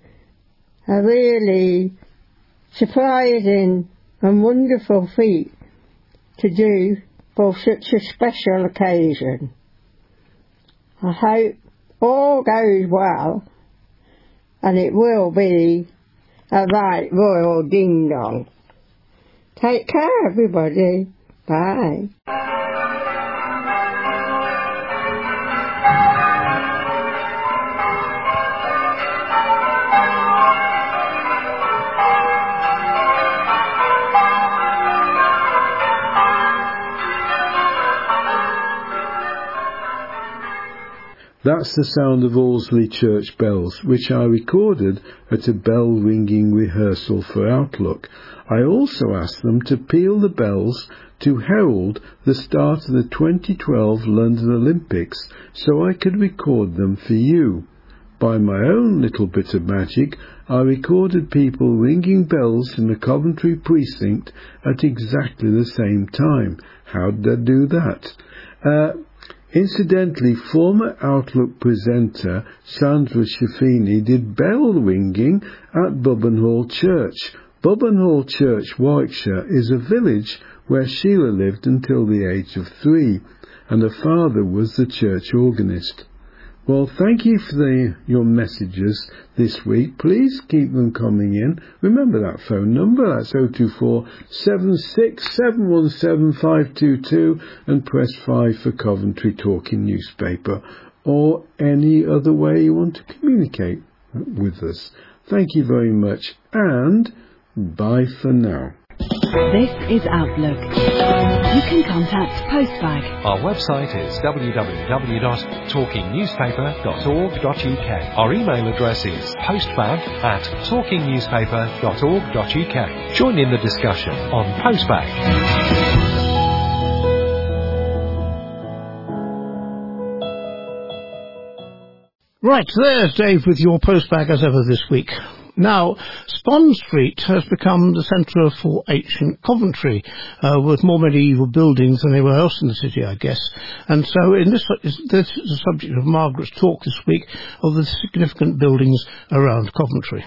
a really surprising and wonderful feat to do for such a special occasion. I hope all goes well and it will be a right royal ding dong. Take care everybody. Bye. That's the sound of Allesley church bells, which I recorded at a bell ringing rehearsal for Outlook. I also asked them to peal the bells to herald the start of the 2012 London Olympics so I could record them for you. By my own little bit of magic, I recorded people ringing bells in the Coventry precinct at exactly the same time. How did I do that? Uh, Incidentally, former Outlook presenter Sandra Schiaffini did bell ringing at Bubbenhall Church. Bubbenhall Church, Warwickshire, is a village where Sheila lived until the age of three, and her father was the church organist. Well, thank you for the, your messages this week. Please keep them coming in. Remember that phone number, that's 024 717 and press 5 for Coventry Talking Newspaper or any other way you want to communicate with us. Thank you very much and bye for now. This is Outlook. You can contact Postbag. Our website is www.talkingnewspaper.org.uk. Our email address is postbag at talkingnewspaper.org.uk. Join in the discussion on Postbag. Right, there's Dave with your postbag as ever this week. Now, Spon Street has become the centre for ancient Coventry, uh, with more medieval buildings than anywhere else in the city, I guess. And so, in this, this is the subject of Margaret's talk this week of the significant buildings around Coventry.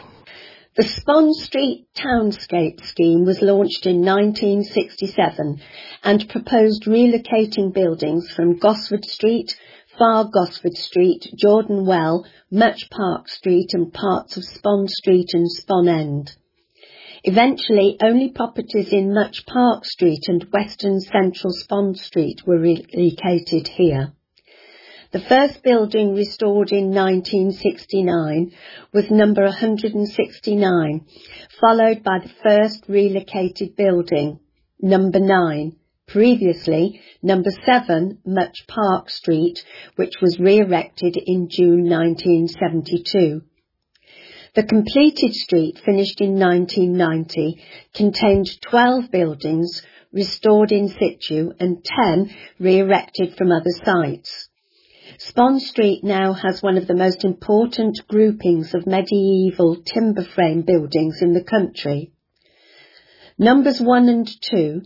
The Spon Street Townscape scheme was launched in 1967 and proposed relocating buildings from Gosford Street Far Gosford Street, Jordan Well, Much Park Street and parts of Spon Street and Spon End. Eventually, only properties in Much Park Street and Western Central Spon Street were relocated here. The first building restored in 1969 was number 169, followed by the first relocated building, number 9, Previously, number 7 Much Park Street, which was re-erected in June 1972. The completed street, finished in 1990, contained 12 buildings restored in situ and 10 re-erected from other sites. Spon Street now has one of the most important groupings of medieval timber frame buildings in the country. Numbers 1 and 2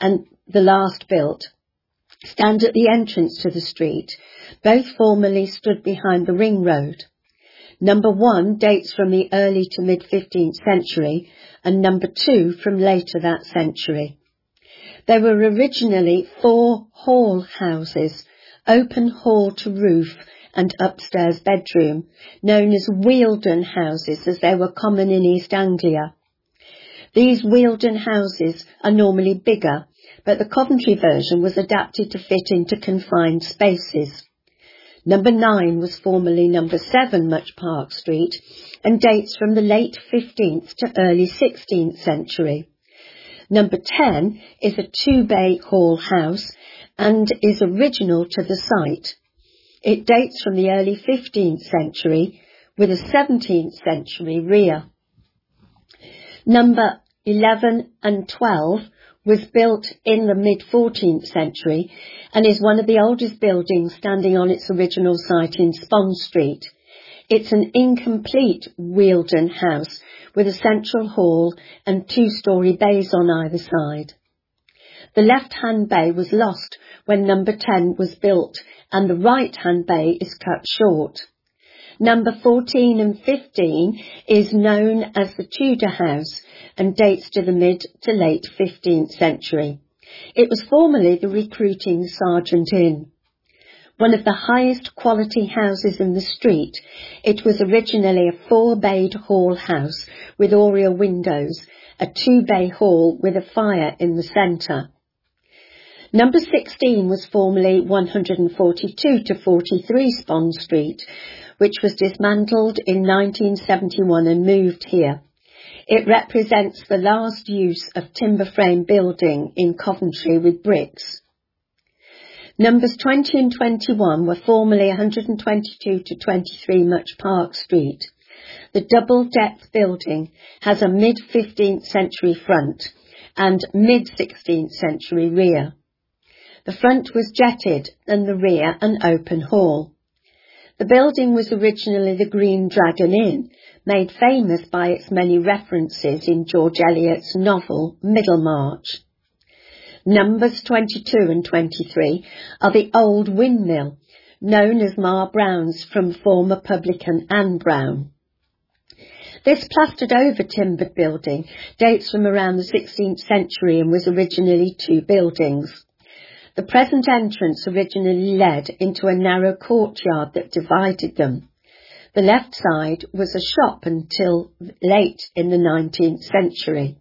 and the last built, stand at the entrance to the street. Both formerly stood behind the ring road. Number one dates from the early to mid 15th century and number two from later that century. There were originally four hall houses, open hall to roof and upstairs bedroom, known as Wealden houses as they were common in East Anglia. These Wealden houses are normally bigger, but the Coventry version was adapted to fit into confined spaces. Number 9 was formerly number 7 Much Park Street and dates from the late 15th to early 16th century. Number 10 is a two-bay hall house and is original to the site. It dates from the early 15th century with a 17th century rear. Number 11 and 12 was built in the mid 14th century and is one of the oldest buildings standing on its original site in Spon Street. It's an incomplete Wealden house with a central hall and two-storey bays on either side. The left-hand bay was lost when number 10 was built and the right-hand bay is cut short. Number 14 and 15 is known as the Tudor House and dates to the mid to late 15th century. It was formerly the recruiting Sergeant Inn. One of the highest quality houses in the street, it was originally a four-bayed hall house with oriel windows, a two-bay hall with a fire in the centre. Number 16 was formerly 142 to 43 Spon Street, which was dismantled in 1971 and moved here. It represents the last use of timber frame building in Coventry with bricks. Numbers 20 and 21 were formerly 122 to 23 Much Park Street. The double-depth building has a mid-15th century front and mid-16th century rear. The front was jetted and the rear an open hall. The building was originally the Green Dragon Inn, made famous by its many references in George Eliot's novel Middlemarch. Numbers 22 and 23 are the old windmill, known as Ma Brown's from former publican Anne Brown. This plastered over timbered building dates from around the 16th century and was originally two buildings. The present entrance originally led into a narrow courtyard that divided them. The left side was a shop until late in the 19th century.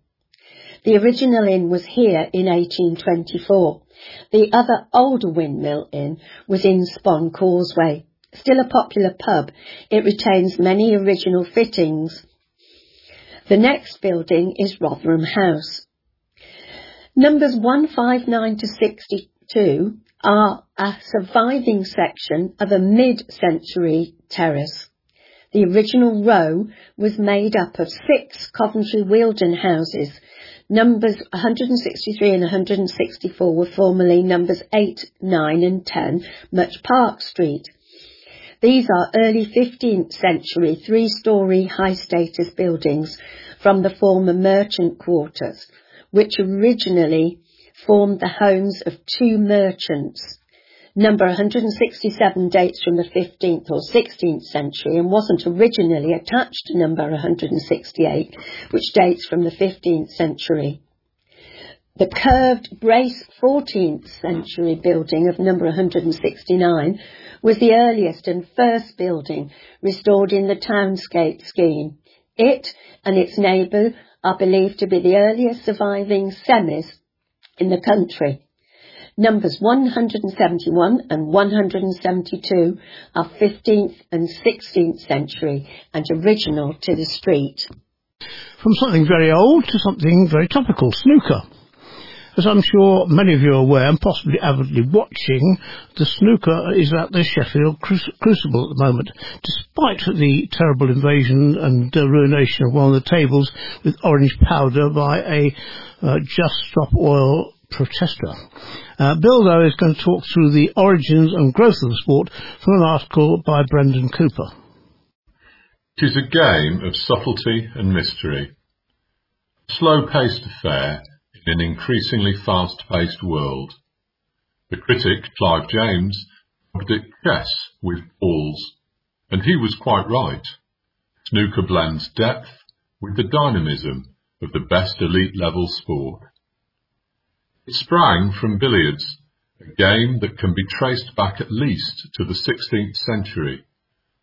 The original inn was here in 1824. The other older windmill inn was in Spon Causeway. Still a popular pub, it retains many original fittings. The next building is Rotherham House. Numbers 159 to 60 two are a surviving section of a mid-century terrace. The original row was made up of six Coventry Wealden houses. Numbers 163 and 164 were formerly numbers 8, 9 and 10 Much Park Street. These are early 15th century three-storey high-status buildings from the former merchant quarters, which originally formed the homes of two merchants. Number 167 dates from the 15th or 16th century and wasn't originally attached to number 168, which dates from the 15th century. The curved brace 14th century building of number 169 was the earliest and first building restored in the townscape scheme. It and its neighbour are believed to be the earliest surviving semis in the country. Numbers 171 and 172 are 15th and 16th century and original to the street. From something very old to something very topical, snooker. As I'm sure many of you are aware and possibly avidly watching, the snooker is at the Sheffield Crucible at the moment, despite the terrible invasion and uh, ruination of one of the tables with orange powder by a uh, Just Stop Oil protester. Uh, Bill, though, is going to talk through the origins and growth of the sport from an article by Brendan Cooper. It is a game of subtlety and mystery. Slow-paced affair an increasingly fast-paced world. The critic, Clive James, dubbed it chess with balls, and he was quite right. Snooker blends depth with the dynamism of the best elite level sport. It sprang from billiards, a game that can be traced back at least to the 16th century,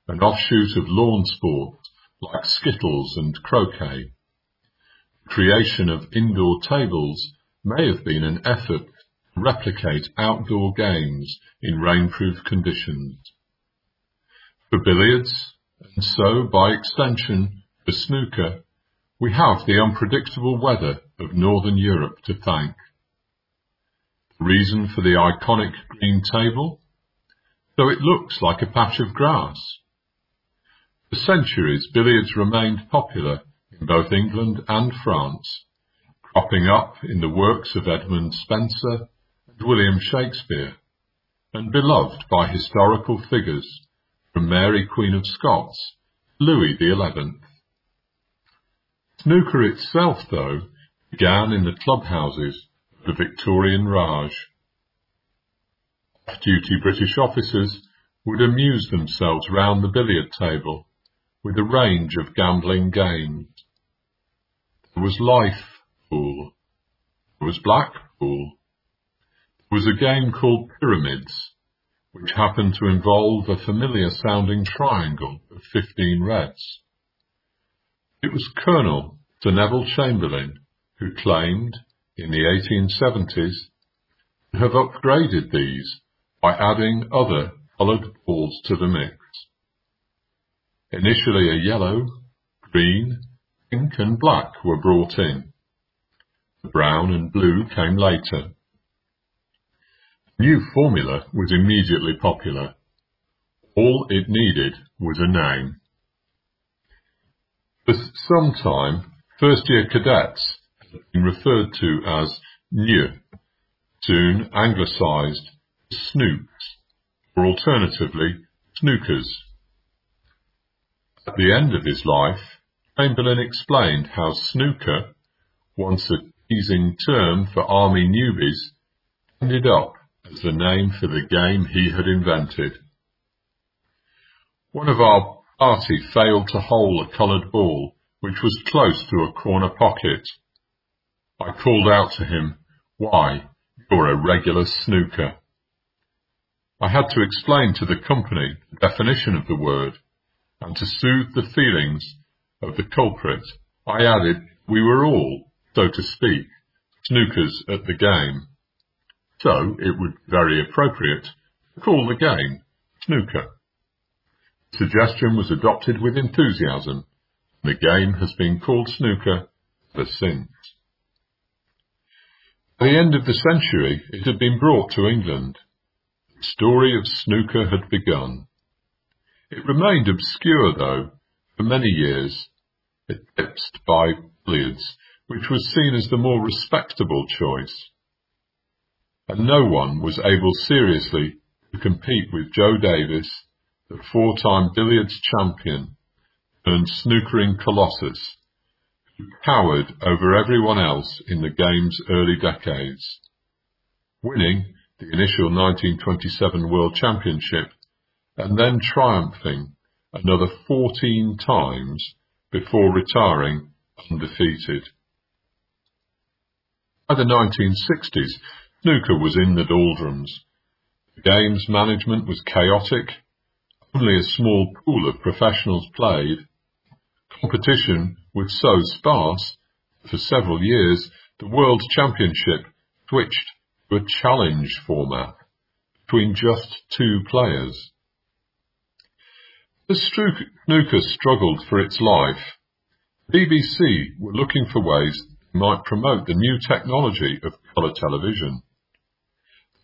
an offshoot of lawn sports like skittles and croquet. Creation of indoor tables may have been an effort to replicate outdoor games in rainproof conditions. For billiards, and so by extension for snooker, we have the unpredictable weather of Northern Europe to thank. The reason for the iconic green table? Though it looks like a patch of grass. For centuries, billiards remained popular both England and France, cropping up in the works of Edmund Spenser and William Shakespeare, and beloved by historical figures from Mary Queen of Scots, to Louis XI. Snooker itself, though, began in the clubhouses of the Victorian Raj. Off-duty British officers would amuse themselves round the billiard table with a range of gambling games. There was life pool. There was black pool. There was a game called pyramids, which happened to involve a familiar sounding triangle of 15 reds. It was Colonel Sir Neville Chamberlain who claimed in the 1870s to have upgraded these by adding other coloured balls to the mix. Initially a yellow, green, pink and black were brought in. The brown and blue came later. The new formula was immediately popular. All it needed was a name. For some time, first year cadets had been referred to as New, soon anglicised Snooks, or alternatively Snookers. At the end of his life, Chamberlain explained how snooker, once a teasing term for army newbies, ended up as the name for the game he had invented. One of our party failed to hole a coloured ball, which was close to a corner pocket. I called out to him, Why, you're a regular snooker. I had to explain to the company the definition of the word, and to soothe the feelings of the culprit, I added we were all, so to speak, snookers at the game. So it would be very appropriate to call the game snooker. The suggestion was adopted with enthusiasm. The game has been called snooker ever since. By the end of the century, it had been brought to England. The story of snooker had begun. It remained obscure, though, for many years, eclipsed by billiards, which was seen as the more respectable choice. And no one was able seriously to compete with Joe Davis, the four-time billiards champion and snookering colossus, who over everyone else in the game's early decades, winning the initial 1927 World Championship and then triumphing another 14 times before retiring undefeated. By the 1960s, Snooker was in the doldrums. The game's management was chaotic. Only a small pool of professionals played. Competition was so sparse, that for several years, the World Championship switched to a challenge format between just two players. As snooker struggled for its life, BBC were looking for ways they might promote the new technology of colour television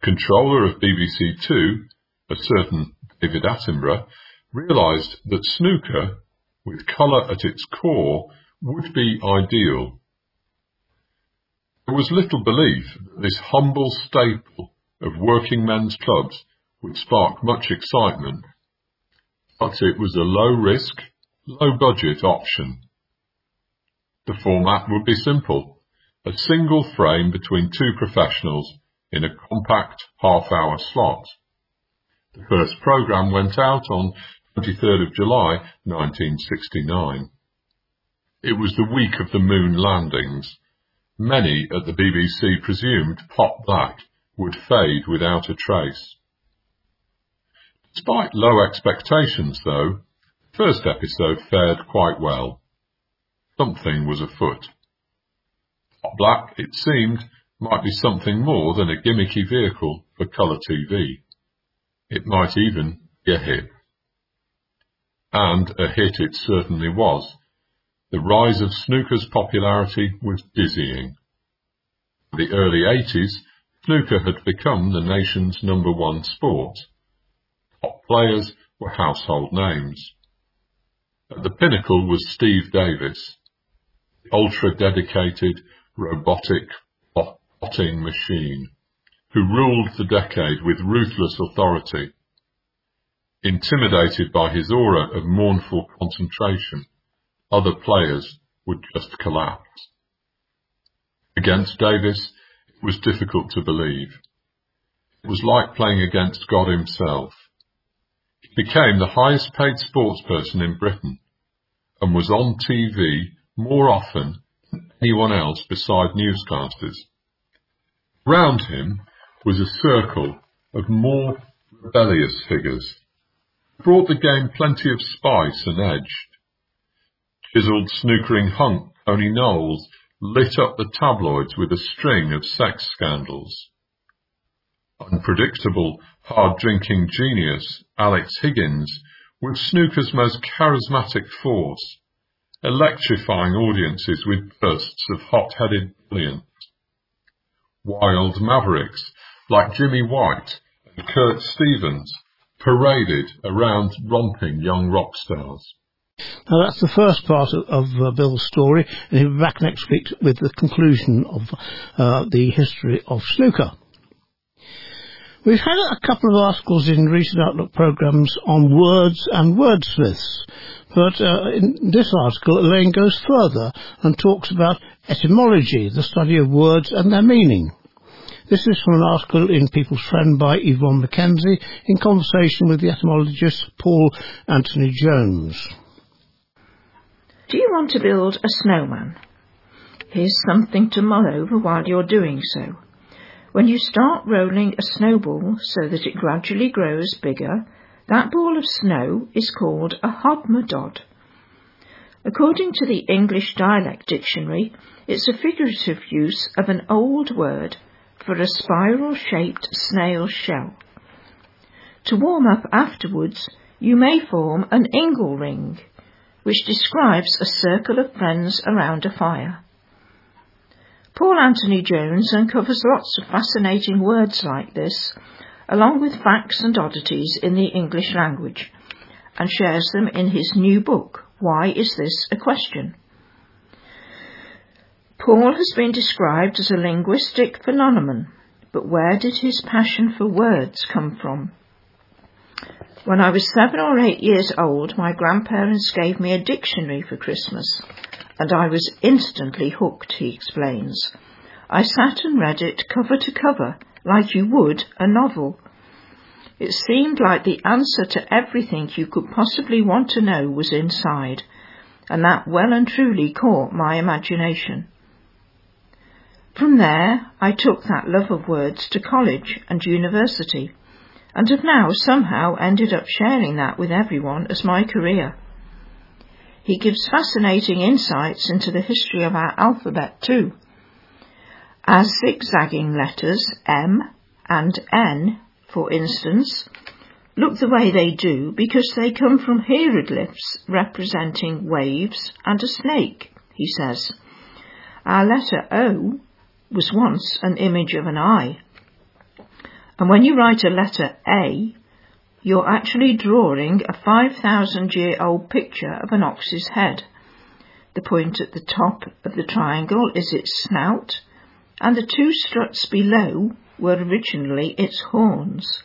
The controller of BBC Two, a certain David Attenborough, realised that snooker, with colour at its core, would be ideal. There was little belief that this humble staple of working men's clubs would spark much excitement, but it was a low risk, low budget option. The format would be simple, a single frame between two professionals in a compact half-hour slot. The first programme went out on 23rd of July 1969. It was the week of the moon landings. many at the BBC presumed pot black would fade without a trace. Despite low expectations, though, the first episode fared quite well. Something was afoot. Black, it seemed, might be something more than a gimmicky vehicle for colour TV. It might even be a hit. And a hit it certainly was. The rise of snooker's popularity was dizzying. In the early 80s, snooker had become the nation's number one sport. Top players were household names. At the pinnacle was Steve Davis, the ultra-dedicated, robotic potting machine, who ruled the decade with ruthless authority. Intimidated by his aura of mournful concentration, other players would just collapse. Against Davis, it was difficult to believe. It was like playing against God himself. Became the highest paid sportsperson in Britain and was on TV more often than anyone else beside newscasters. Round him was a circle of more rebellious figures, brought the game plenty of spice and edge. Chiseled snookering hunk Tony Knowles lit up the tabloids with a string of sex scandals. Unpredictable, hard-drinking genius Alex Higgins was snooker's most charismatic force, electrifying audiences with bursts of hot-headed brilliance. Wild mavericks like Jimmy White and Kirk Stevens paraded around romping young rock stars. Now that's the first part of, of uh, Bill's story, and he'll be back next week with the conclusion of uh, the history of snooker. We've had a couple of articles in recent Outlook programmes on words and wordsmiths, but uh, in this article Elaine goes further and talks about etymology, the study of words and their meaning. This is from an article in People's Friend by Yvonne Mackenzie in conversation with the etymologist Paul Anthony Jones. Do you want to build a snowman? Here's something to mull over while you're doing so. When you start rolling a snowball so that it gradually grows bigger, that ball of snow is called a hodmedod. According to the English Dialect Dictionary, it's a figurative use of an old word for a spiral-shaped snail shell. To warm up afterwards, you may form an ingle ring which describes a circle of friends around a fire. Paul Anthony Jones uncovers lots of fascinating words like this, along with facts and oddities in the English language, and shares them in his new book, Why Is This a Question? Paul has been described as a linguistic phenomenon, but where did his passion for words come from? When I was seven or eight years old, my grandparents gave me a dictionary for Christmas, and I was instantly hooked, he explains. I sat and read it cover to cover, like you would a novel. It seemed like the answer to everything you could possibly want to know was inside, and that well and truly caught my imagination. From there, I took that love of words to college and university and have now somehow ended up sharing that with everyone as my career. He gives fascinating insights into the history of our alphabet too. As zigzagging letters M and N, for instance, look the way they do because they come from hieroglyphs representing waves and a snake, he says. Our letter O was once an image of an eye and when you write a letter A, you're actually drawing a 5,000 year old picture of an ox's head. The point at the top of the triangle is its snout, and the two struts below were originally its horns.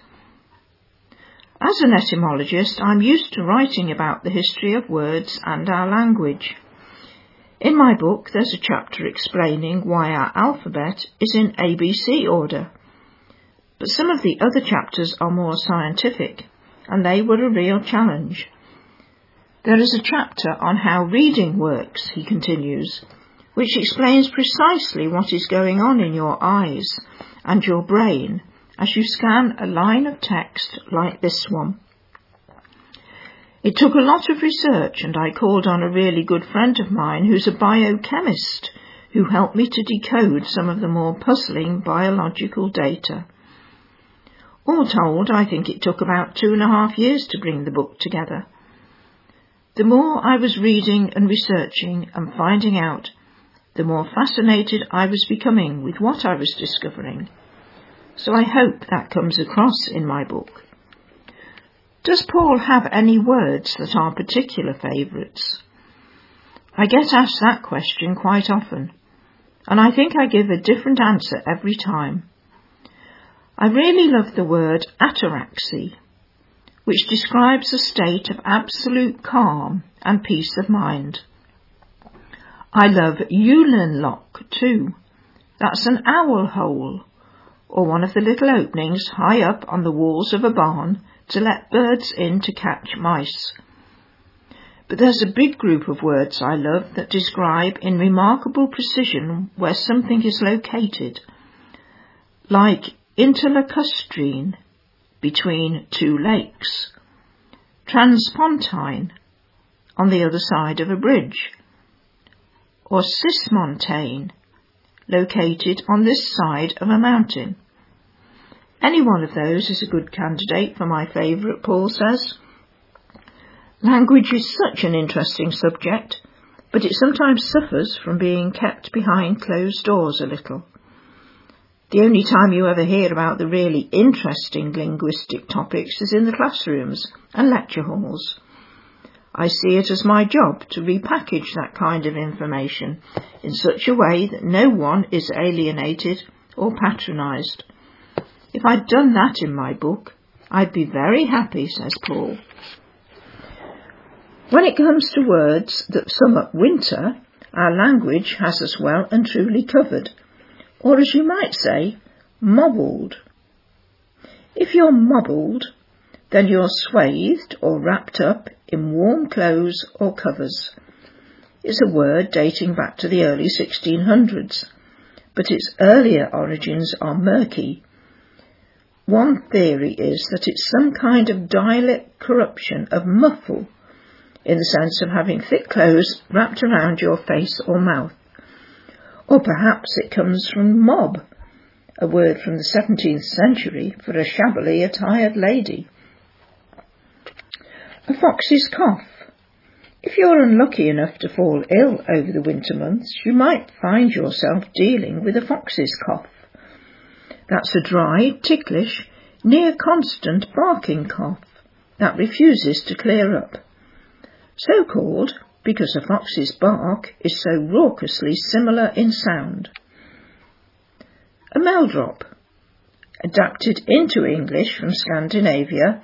As an etymologist, I'm used to writing about the history of words and our language. In my book, there's a chapter explaining why our alphabet is in ABC order but some of the other chapters are more scientific, and they were a real challenge. There is a chapter on how reading works, he continues, which explains precisely what is going on in your eyes and your brain as you scan a line of text like this one. It took a lot of research and I called on a really good friend of mine who's a biochemist who helped me to decode some of the more puzzling biological data. All told, I think it took about two and a half years to bring the book together. The more I was reading and researching and finding out, the more fascinated I was becoming with what I was discovering. So I hope that comes across in my book. Does Paul have any words that are particular favourites? I get asked that question quite often, and I think I give a different answer every time. I really love the word ataraxy, which describes a state of absolute calm and peace of mind. I love Yulin Lock too. That's an owl hole, or one of the little openings high up on the walls of a barn to let birds in to catch mice. But there's a big group of words I love that describe in remarkable precision where something is located, like interlacustrine, between two lakes, transpontine, on the other side of a bridge, or cismontane, located on this side of a mountain. Any one of those is a good candidate for my favourite, Paul says. Language is such an interesting subject, but it sometimes suffers from being kept behind closed doors a little. The only time you ever hear about the really interesting linguistic topics is in the classrooms and lecture halls. I see it as my job to repackage that kind of information in such a way that no one is alienated or patronised. If I'd done that in my book, I'd be very happy, says Paul. When it comes to words that sum up winter, our language has us well and truly covered, or as you might say, mobbled. If you're mobbled, then you're swathed or wrapped up in warm clothes or covers. It's a word dating back to the early 1600s, but its earlier origins are murky one theory is that it's some kind of dialect corruption of muffle, in the sense of having thick clothes wrapped around your face or mouth. Or perhaps it comes from mob, a word from the 17th century for a shabbily attired lady. A fox's cough. If you're unlucky enough to fall ill over the winter months, you might find yourself dealing with a fox's cough. That's a dry, ticklish, near constant barking cough that refuses to clear up. So called because a fox's bark is so raucously similar in sound. A meldrop. Adapted into English from Scandinavia,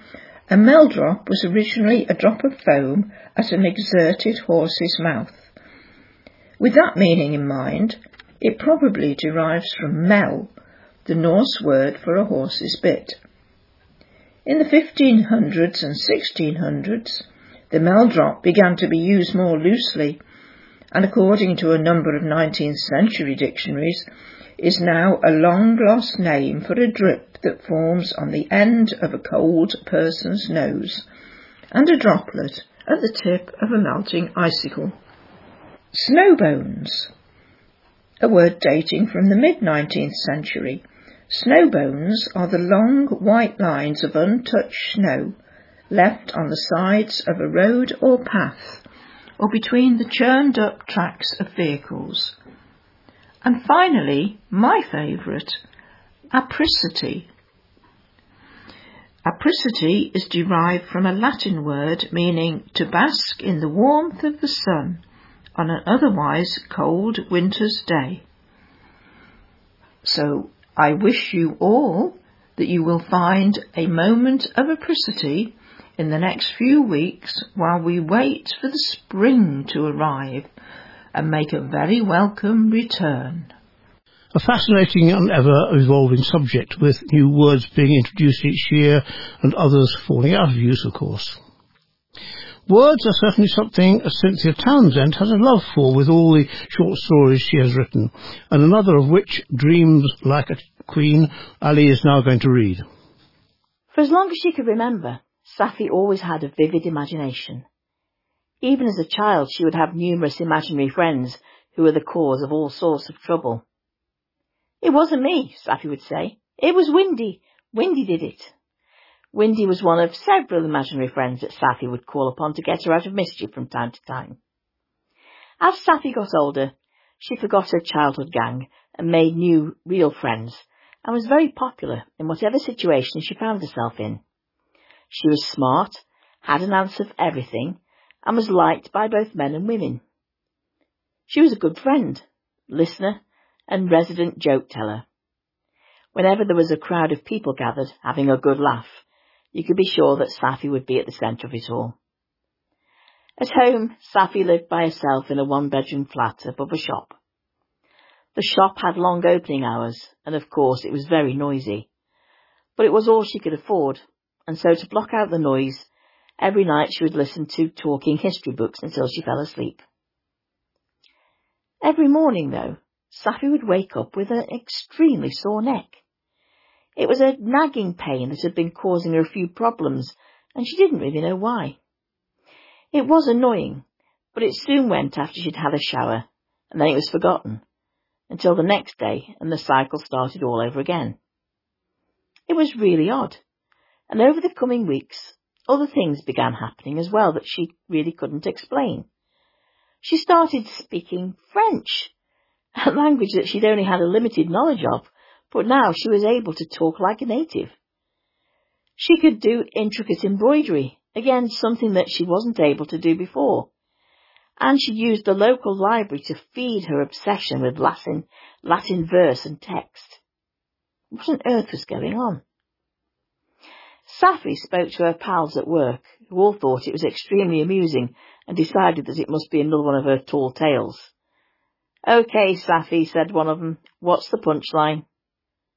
a meldrop was originally a drop of foam at an exerted horse's mouth. With that meaning in mind, it probably derives from mel, the Norse word for a horse's bit. In the 1500s and 1600s, the meldrop began to be used more loosely, and according to a number of 19th century dictionaries, is now a long lost name for a drip that forms on the end of a cold person's nose, and a droplet at the tip of a melting icicle. Snowbones, a word dating from the mid 19th century, Snowbones are the long white lines of untouched snow left on the sides of a road or path or between the churned up tracks of vehicles. And finally, my favourite, apricity. Apricity is derived from a Latin word meaning to bask in the warmth of the sun on an otherwise cold winter's day. So I wish you all that you will find a moment of apricity in the next few weeks while we wait for the spring to arrive and make a very welcome return. A fascinating and ever evolving subject with new words being introduced each year and others falling out of use, of course. Words are certainly something Cynthia Townsend has a love for with all the short stories she has written, and another of which, Dreams Like a Queen, Ali is now going to read. For as long as she could remember, Safi always had a vivid imagination. Even as a child, she would have numerous imaginary friends who were the cause of all sorts of trouble. It wasn't me, Safi would say. It was Windy. Windy did it. Windy was one of several imaginary friends that Safi would call upon to get her out of mischief from time to time. As Safi got older, she forgot her childhood gang and made new, real friends, and was very popular in whatever situation she found herself in. She was smart, had an answer for everything, and was liked by both men and women. She was a good friend, listener, and resident joke teller. Whenever there was a crowd of people gathered having a good laugh, you could be sure that Safi would be at the centre of it all. At home, Safi lived by herself in a one-bedroom flat above a shop. The shop had long opening hours, and of course it was very noisy. But it was all she could afford, and so to block out the noise, every night she would listen to talking history books until she fell asleep. Every morning, though, Safi would wake up with an extremely sore neck. It was a nagging pain that had been causing her a few problems, and she didn't really know why. It was annoying, but it soon went after she'd had a shower, and then it was forgotten, until the next day, and the cycle started all over again. It was really odd, and over the coming weeks, other things began happening as well that she really couldn't explain. She started speaking French, a language that she'd only had a limited knowledge of, but now she was able to talk like a native. She could do intricate embroidery, again something that she wasn't able to do before. And she used the local library to feed her obsession with Latin, Latin verse and text. What on earth was going on? Safi spoke to her pals at work, who all thought it was extremely amusing and decided that it must be another one of her tall tales. Okay, Safi, said one of them, what's the punchline?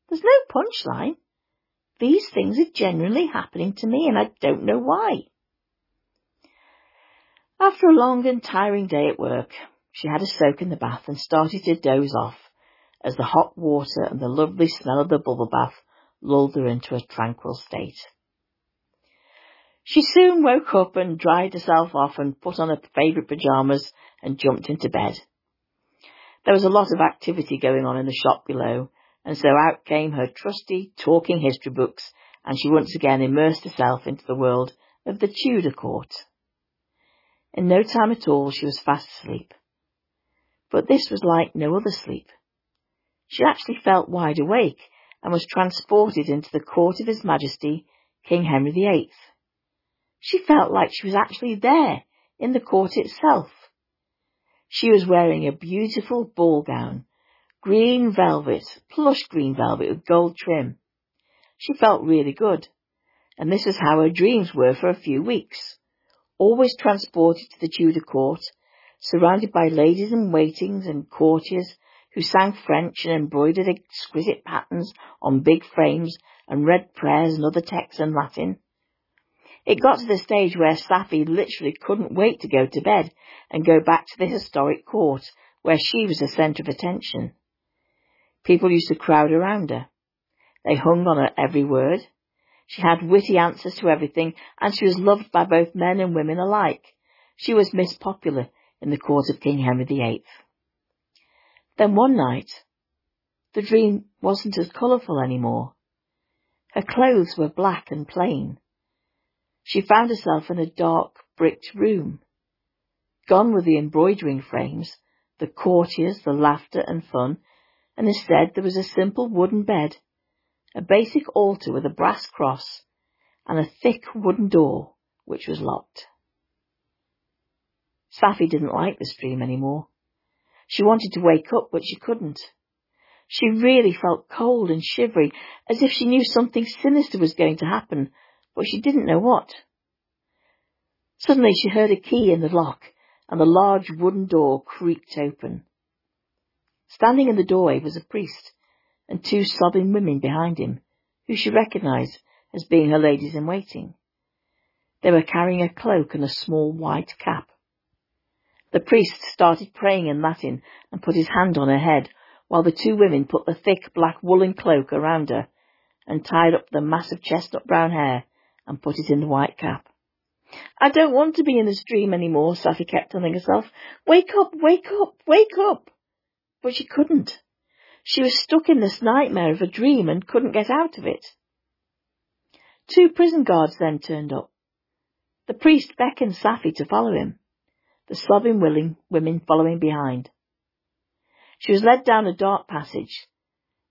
There's no punchline. These things are generally happening to me and I don't know why. After a long and tiring day at work, she had a soak in the bath and started to doze off as the hot water and the lovely smell of the bubble bath lulled her into a tranquil state. She soon woke up and dried herself off and put on her favourite pyjamas and jumped into bed. There was a lot of activity going on in the shop below and so out came her trusty talking history books, and she once again immersed herself into the world of the Tudor court. In no time at all she was fast asleep. But this was like no other sleep. She actually felt wide awake and was transported into the court of His Majesty, King Henry VIII. She felt like she was actually there, in the court itself. She was wearing a beautiful ball gown green velvet, plush green velvet with gold trim. She felt really good, and this was how her dreams were for a few weeks. Always transported to the Tudor court, surrounded by ladies in waitings and courtiers who sang French and embroidered exquisite patterns on big frames and read prayers and other texts in Latin. It got to the stage where Safi literally couldn't wait to go to bed and go back to the historic court where she was the centre of attention. People used to crowd around her. They hung on her every word. She had witty answers to everything, and she was loved by both men and women alike. She was Miss Popular in the court of King Henry VIII. Then one night, the dream wasn't as colourful anymore. Her clothes were black and plain. She found herself in a dark, bricked room. Gone were the embroidering frames, the courtiers, the laughter and fun, and instead there was a simple wooden bed, a basic altar with a brass cross, and a thick wooden door which was locked. Safi didn't like this dream any more. She wanted to wake up, but she couldn't. She really felt cold and shivery, as if she knew something sinister was going to happen, but she didn't know what. Suddenly she heard a key in the lock, and the large wooden door creaked open. Standing in the doorway was a priest and two sobbing women behind him, who she recognized as being her ladies in waiting. They were carrying a cloak and a small white cap. The priest started praying in Latin and put his hand on her head, while the two women put the thick black woolen cloak around her and tied up the mass of chestnut brown hair and put it in the white cap. I don't want to be in this dream any more, Safi kept telling herself. Wake up, wake up, wake up! But she couldn't. She was stuck in this nightmare of a dream and couldn't get out of it. Two prison guards then turned up. The priest beckoned Safi to follow him, the sobbing willing women following behind. She was led down a dark passage.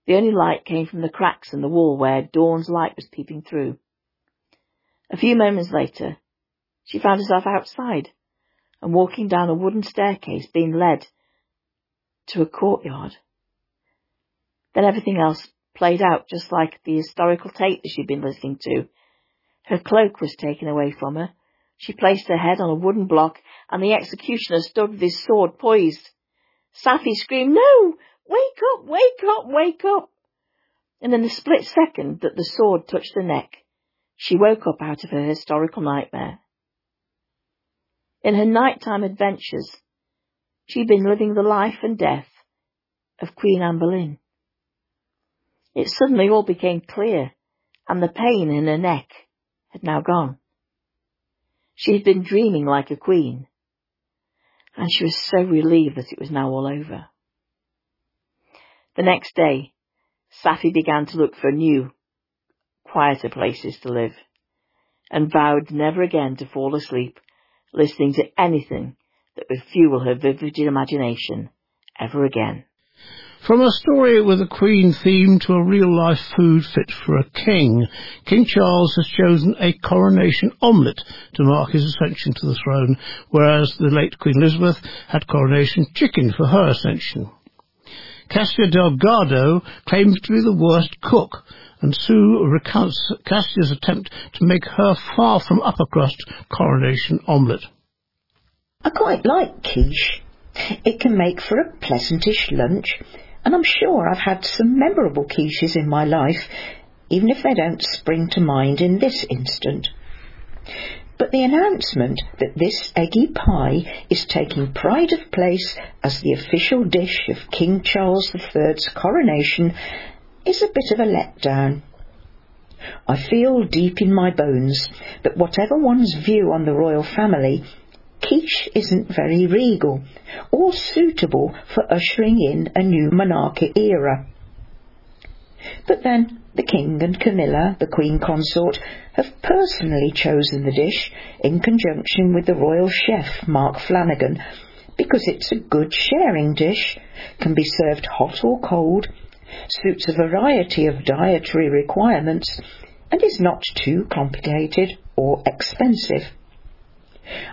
The only light came from the cracks in the wall where dawn's light was peeping through. A few moments later, she found herself outside and walking down a wooden staircase being led to a courtyard. Then everything else played out just like the historical tape that she'd been listening to. Her cloak was taken away from her. She placed her head on a wooden block and the executioner stood with his sword poised. Safi screamed, no! Wake up! Wake up! Wake up! And in the split second that the sword touched her neck, she woke up out of her historical nightmare. In her nighttime adventures, she'd been living the life and death of Queen Anne Boleyn. It suddenly all became clear, and the pain in her neck had now gone. She had been dreaming like a queen, and she was so relieved that it was now all over. The next day, Safi began to look for a new, quieter places to live, and vowed never again to fall asleep listening to anything that would fuel her vivid imagination ever again. From a story with a queen theme to a real life food fit for a king, King Charles has chosen a coronation omelette to mark his ascension to the throne, whereas the late Queen Elizabeth had coronation chicken for her ascension. Cassia Delgado claims to be the worst cook, and Sue recounts Cassia's attempt to make her far from upper crust coronation omelette. I quite like quiche. It can make for a pleasantish lunch and I'm sure I've had some memorable quiches in my life, even if they don't spring to mind in this instant. But the announcement that this eggy pie is taking pride of place as the official dish of King Charles III's coronation is a bit of a letdown. I feel deep in my bones that whatever one's view on the royal family, quiche isn't very regal or suitable for ushering in a new monarchic era. But then the King and Camilla, the Queen Consort, have personally chosen the dish in conjunction with the royal chef Mark Flanagan because it's a good sharing dish, can be served hot or cold, suits a variety of dietary requirements, and is not too complicated or expensive.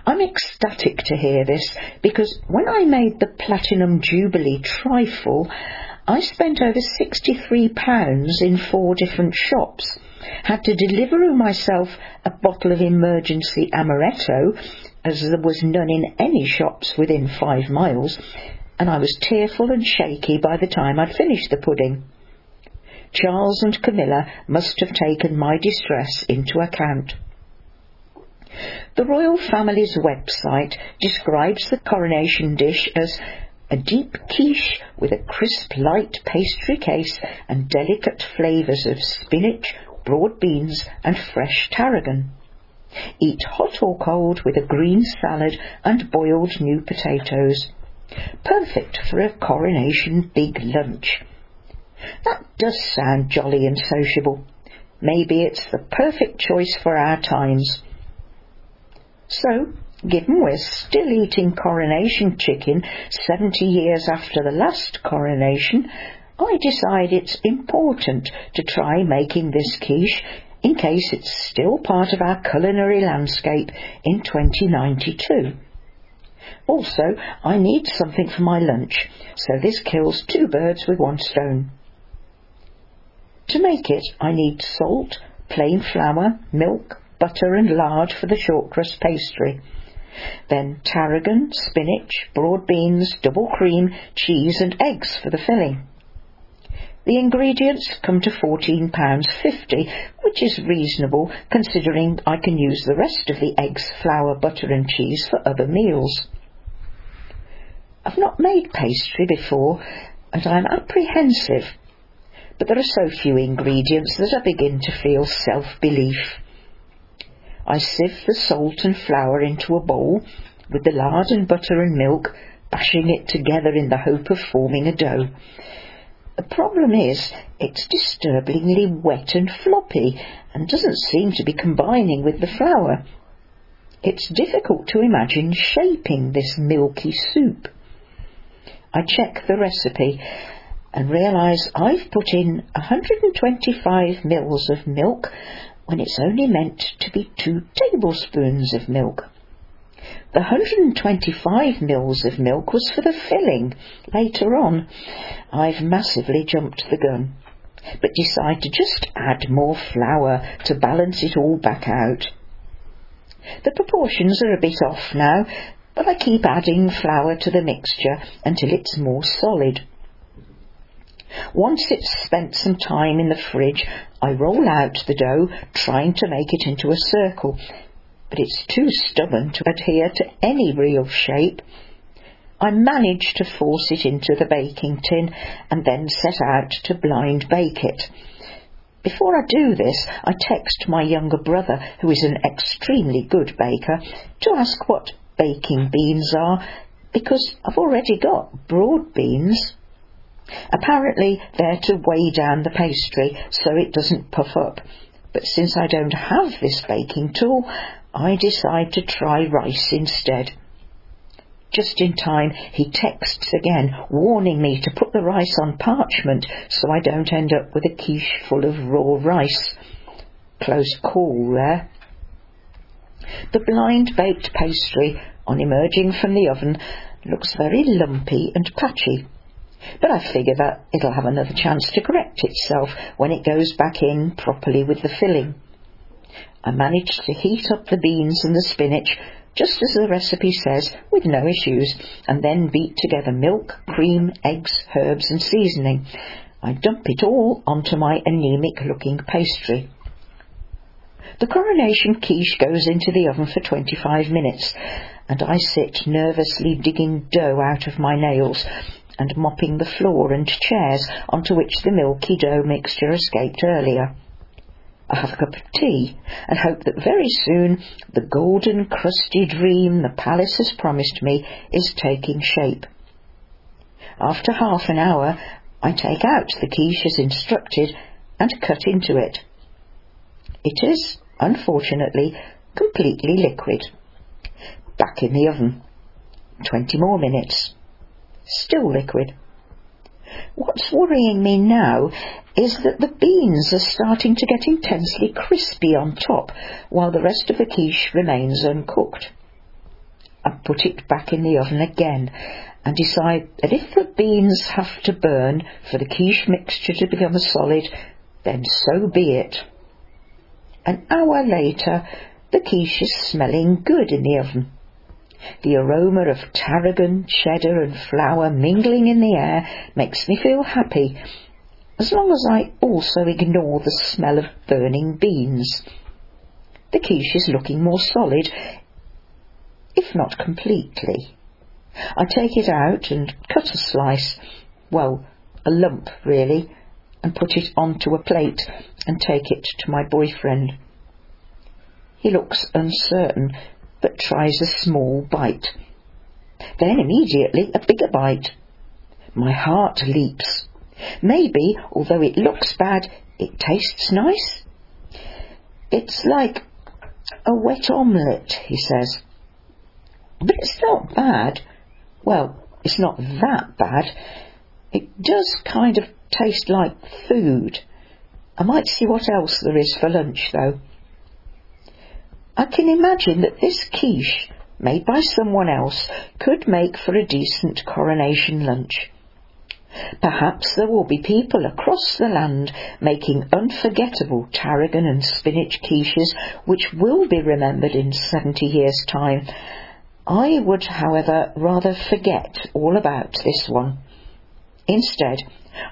I'm ecstatic to hear this because when I made the Platinum Jubilee trifle, I spent over £63 in four different shops, had to deliver myself a bottle of emergency amaretto, as there was none in any shops within five miles, and I was tearful and shaky by the time I'd finished the pudding. Charles and Camilla must have taken my distress into account. The royal family's website describes the coronation dish as a deep quiche with a crisp light pastry case and delicate flavours of spinach, broad beans and fresh tarragon. Eat hot or cold with a green salad and boiled new potatoes. Perfect for a coronation big lunch. That does sound jolly and sociable. Maybe it's the perfect choice for our times. So, given we're still eating coronation chicken 70 years after the last coronation, I decide it's important to try making this quiche in case it's still part of our culinary landscape in 2092. Also, I need something for my lunch, so this kills two birds with one stone. To make it, I need salt, plain flour, milk, butter and lard for the shortcrust pastry. Then tarragon, spinach, broad beans, double cream, cheese and eggs for the filling. The ingredients come to £14.50, which is reasonable considering I can use the rest of the eggs, flour, butter and cheese for other meals. I've not made pastry before and I'm apprehensive, but there are so few ingredients that I begin to feel self-belief. I sieve the salt and flour into a bowl with the lard and butter and milk, bashing it together in the hope of forming a dough. The problem is, it's disturbingly wet and floppy and doesn't seem to be combining with the flour. It's difficult to imagine shaping this milky soup. I check the recipe and realise I've put in 125 mils of milk when it's only meant to be two tablespoons of milk. The 125 mils of milk was for the filling later on. I've massively jumped the gun, but decide to just add more flour to balance it all back out. The proportions are a bit off now, but I keep adding flour to the mixture until it's more solid. Once it's spent some time in the fridge, I roll out the dough, trying to make it into a circle, but it's too stubborn to adhere to any real shape. I manage to force it into the baking tin and then set out to blind bake it. Before I do this, I text my younger brother, who is an extremely good baker, to ask what baking beans are, because I've already got broad beans. Apparently they're to weigh down the pastry so it doesn't puff up, but since I don't have this baking tool, I decide to try rice instead. Just in time, he texts again, warning me to put the rice on parchment so I don't end up with a quiche full of raw rice. Close call there. The blind baked pastry, on emerging from the oven, looks very lumpy and patchy. But I figure that it'll have another chance to correct itself when it goes back in properly with the filling. I managed to heat up the beans and the spinach just as the recipe says, with no issues, and then beat together milk, cream, eggs, herbs and seasoning. I dump it all onto my anemic looking pastry. The coronation quiche goes into the oven for 25 minutes, and I sit nervously digging dough out of my nails and mopping the floor and chairs onto which the milky dough mixture escaped earlier. I have a cup of tea and hope that very soon the golden crusty dream the palace has promised me is taking shape. After half an hour, I take out the quiche as instructed and cut into it. It is, unfortunately, completely liquid. Back in the oven. Twenty more minutes. Still liquid. What's worrying me now is that the beans are starting to get intensely crispy on top while the rest of the quiche remains uncooked. I put it back in the oven again and decide that if the beans have to burn for the quiche mixture to become a solid, then so be it. An hour later, the quiche is smelling good in the oven. The aroma of tarragon, cheddar and flour mingling in the air makes me feel happy, as long as I also ignore the smell of burning beans. The quiche is looking more solid, if not completely. I take it out and cut a slice, well, a lump really, and put it onto a plate and take it to my boyfriend. He looks uncertain but tries a small bite. Then immediately a bigger bite. My heart leaps. Maybe, although it looks bad, it tastes nice. It's like a wet omelette, he says. But it's not bad. Well, it's not that bad. It does kind of taste like food. I might see what else there is for lunch, though. I can imagine that this quiche, made by someone else, could make for a decent coronation lunch. Perhaps there will be people across the land making unforgettable tarragon and spinach quiches which will be remembered in 70 years' time. I would, however, rather forget all about this one. Instead,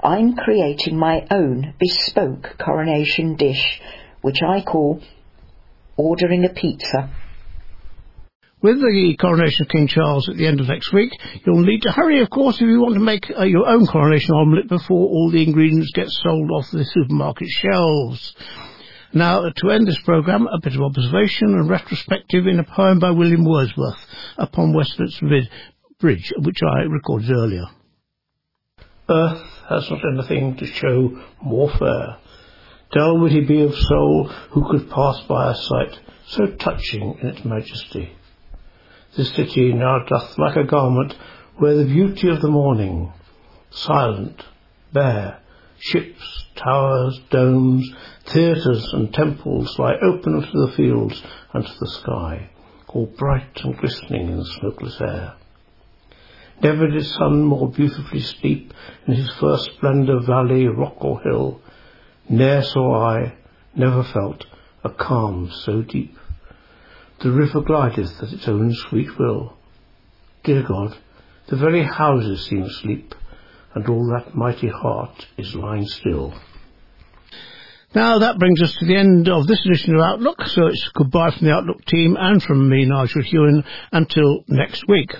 I'm creating my own bespoke coronation dish, which I call ordering a pizza. With the coronation of King Charles at the end of next week, you'll need to hurry, of course, if you want to make uh, your own coronation omelette before all the ingredients get sold off the supermarket shelves. Now, to end this programme, a bit of observation and retrospective in a poem by William Wordsworth upon Westminster Bridge, which I recorded earlier. Earth has not anything to show more fair. Dull would he be of soul who could pass by a sight so touching in its majesty. The city now doth like a garment wear the beauty of the morning, silent, bare, ships, towers, domes, theatres and temples lie open to the fields and to the sky, all bright and glistening in the smokeless air. Never did sun more beautifully steep in his first splendour valley, rock or hill. Ne'er saw I, never felt, a calm so deep. The river glideth at its own sweet will. Dear God, the very houses seem asleep, and all that mighty heart is lying still. Now that brings us to the end of this edition of Outlook, so it's goodbye from the Outlook team and from me, Nigel Hewen, until next week.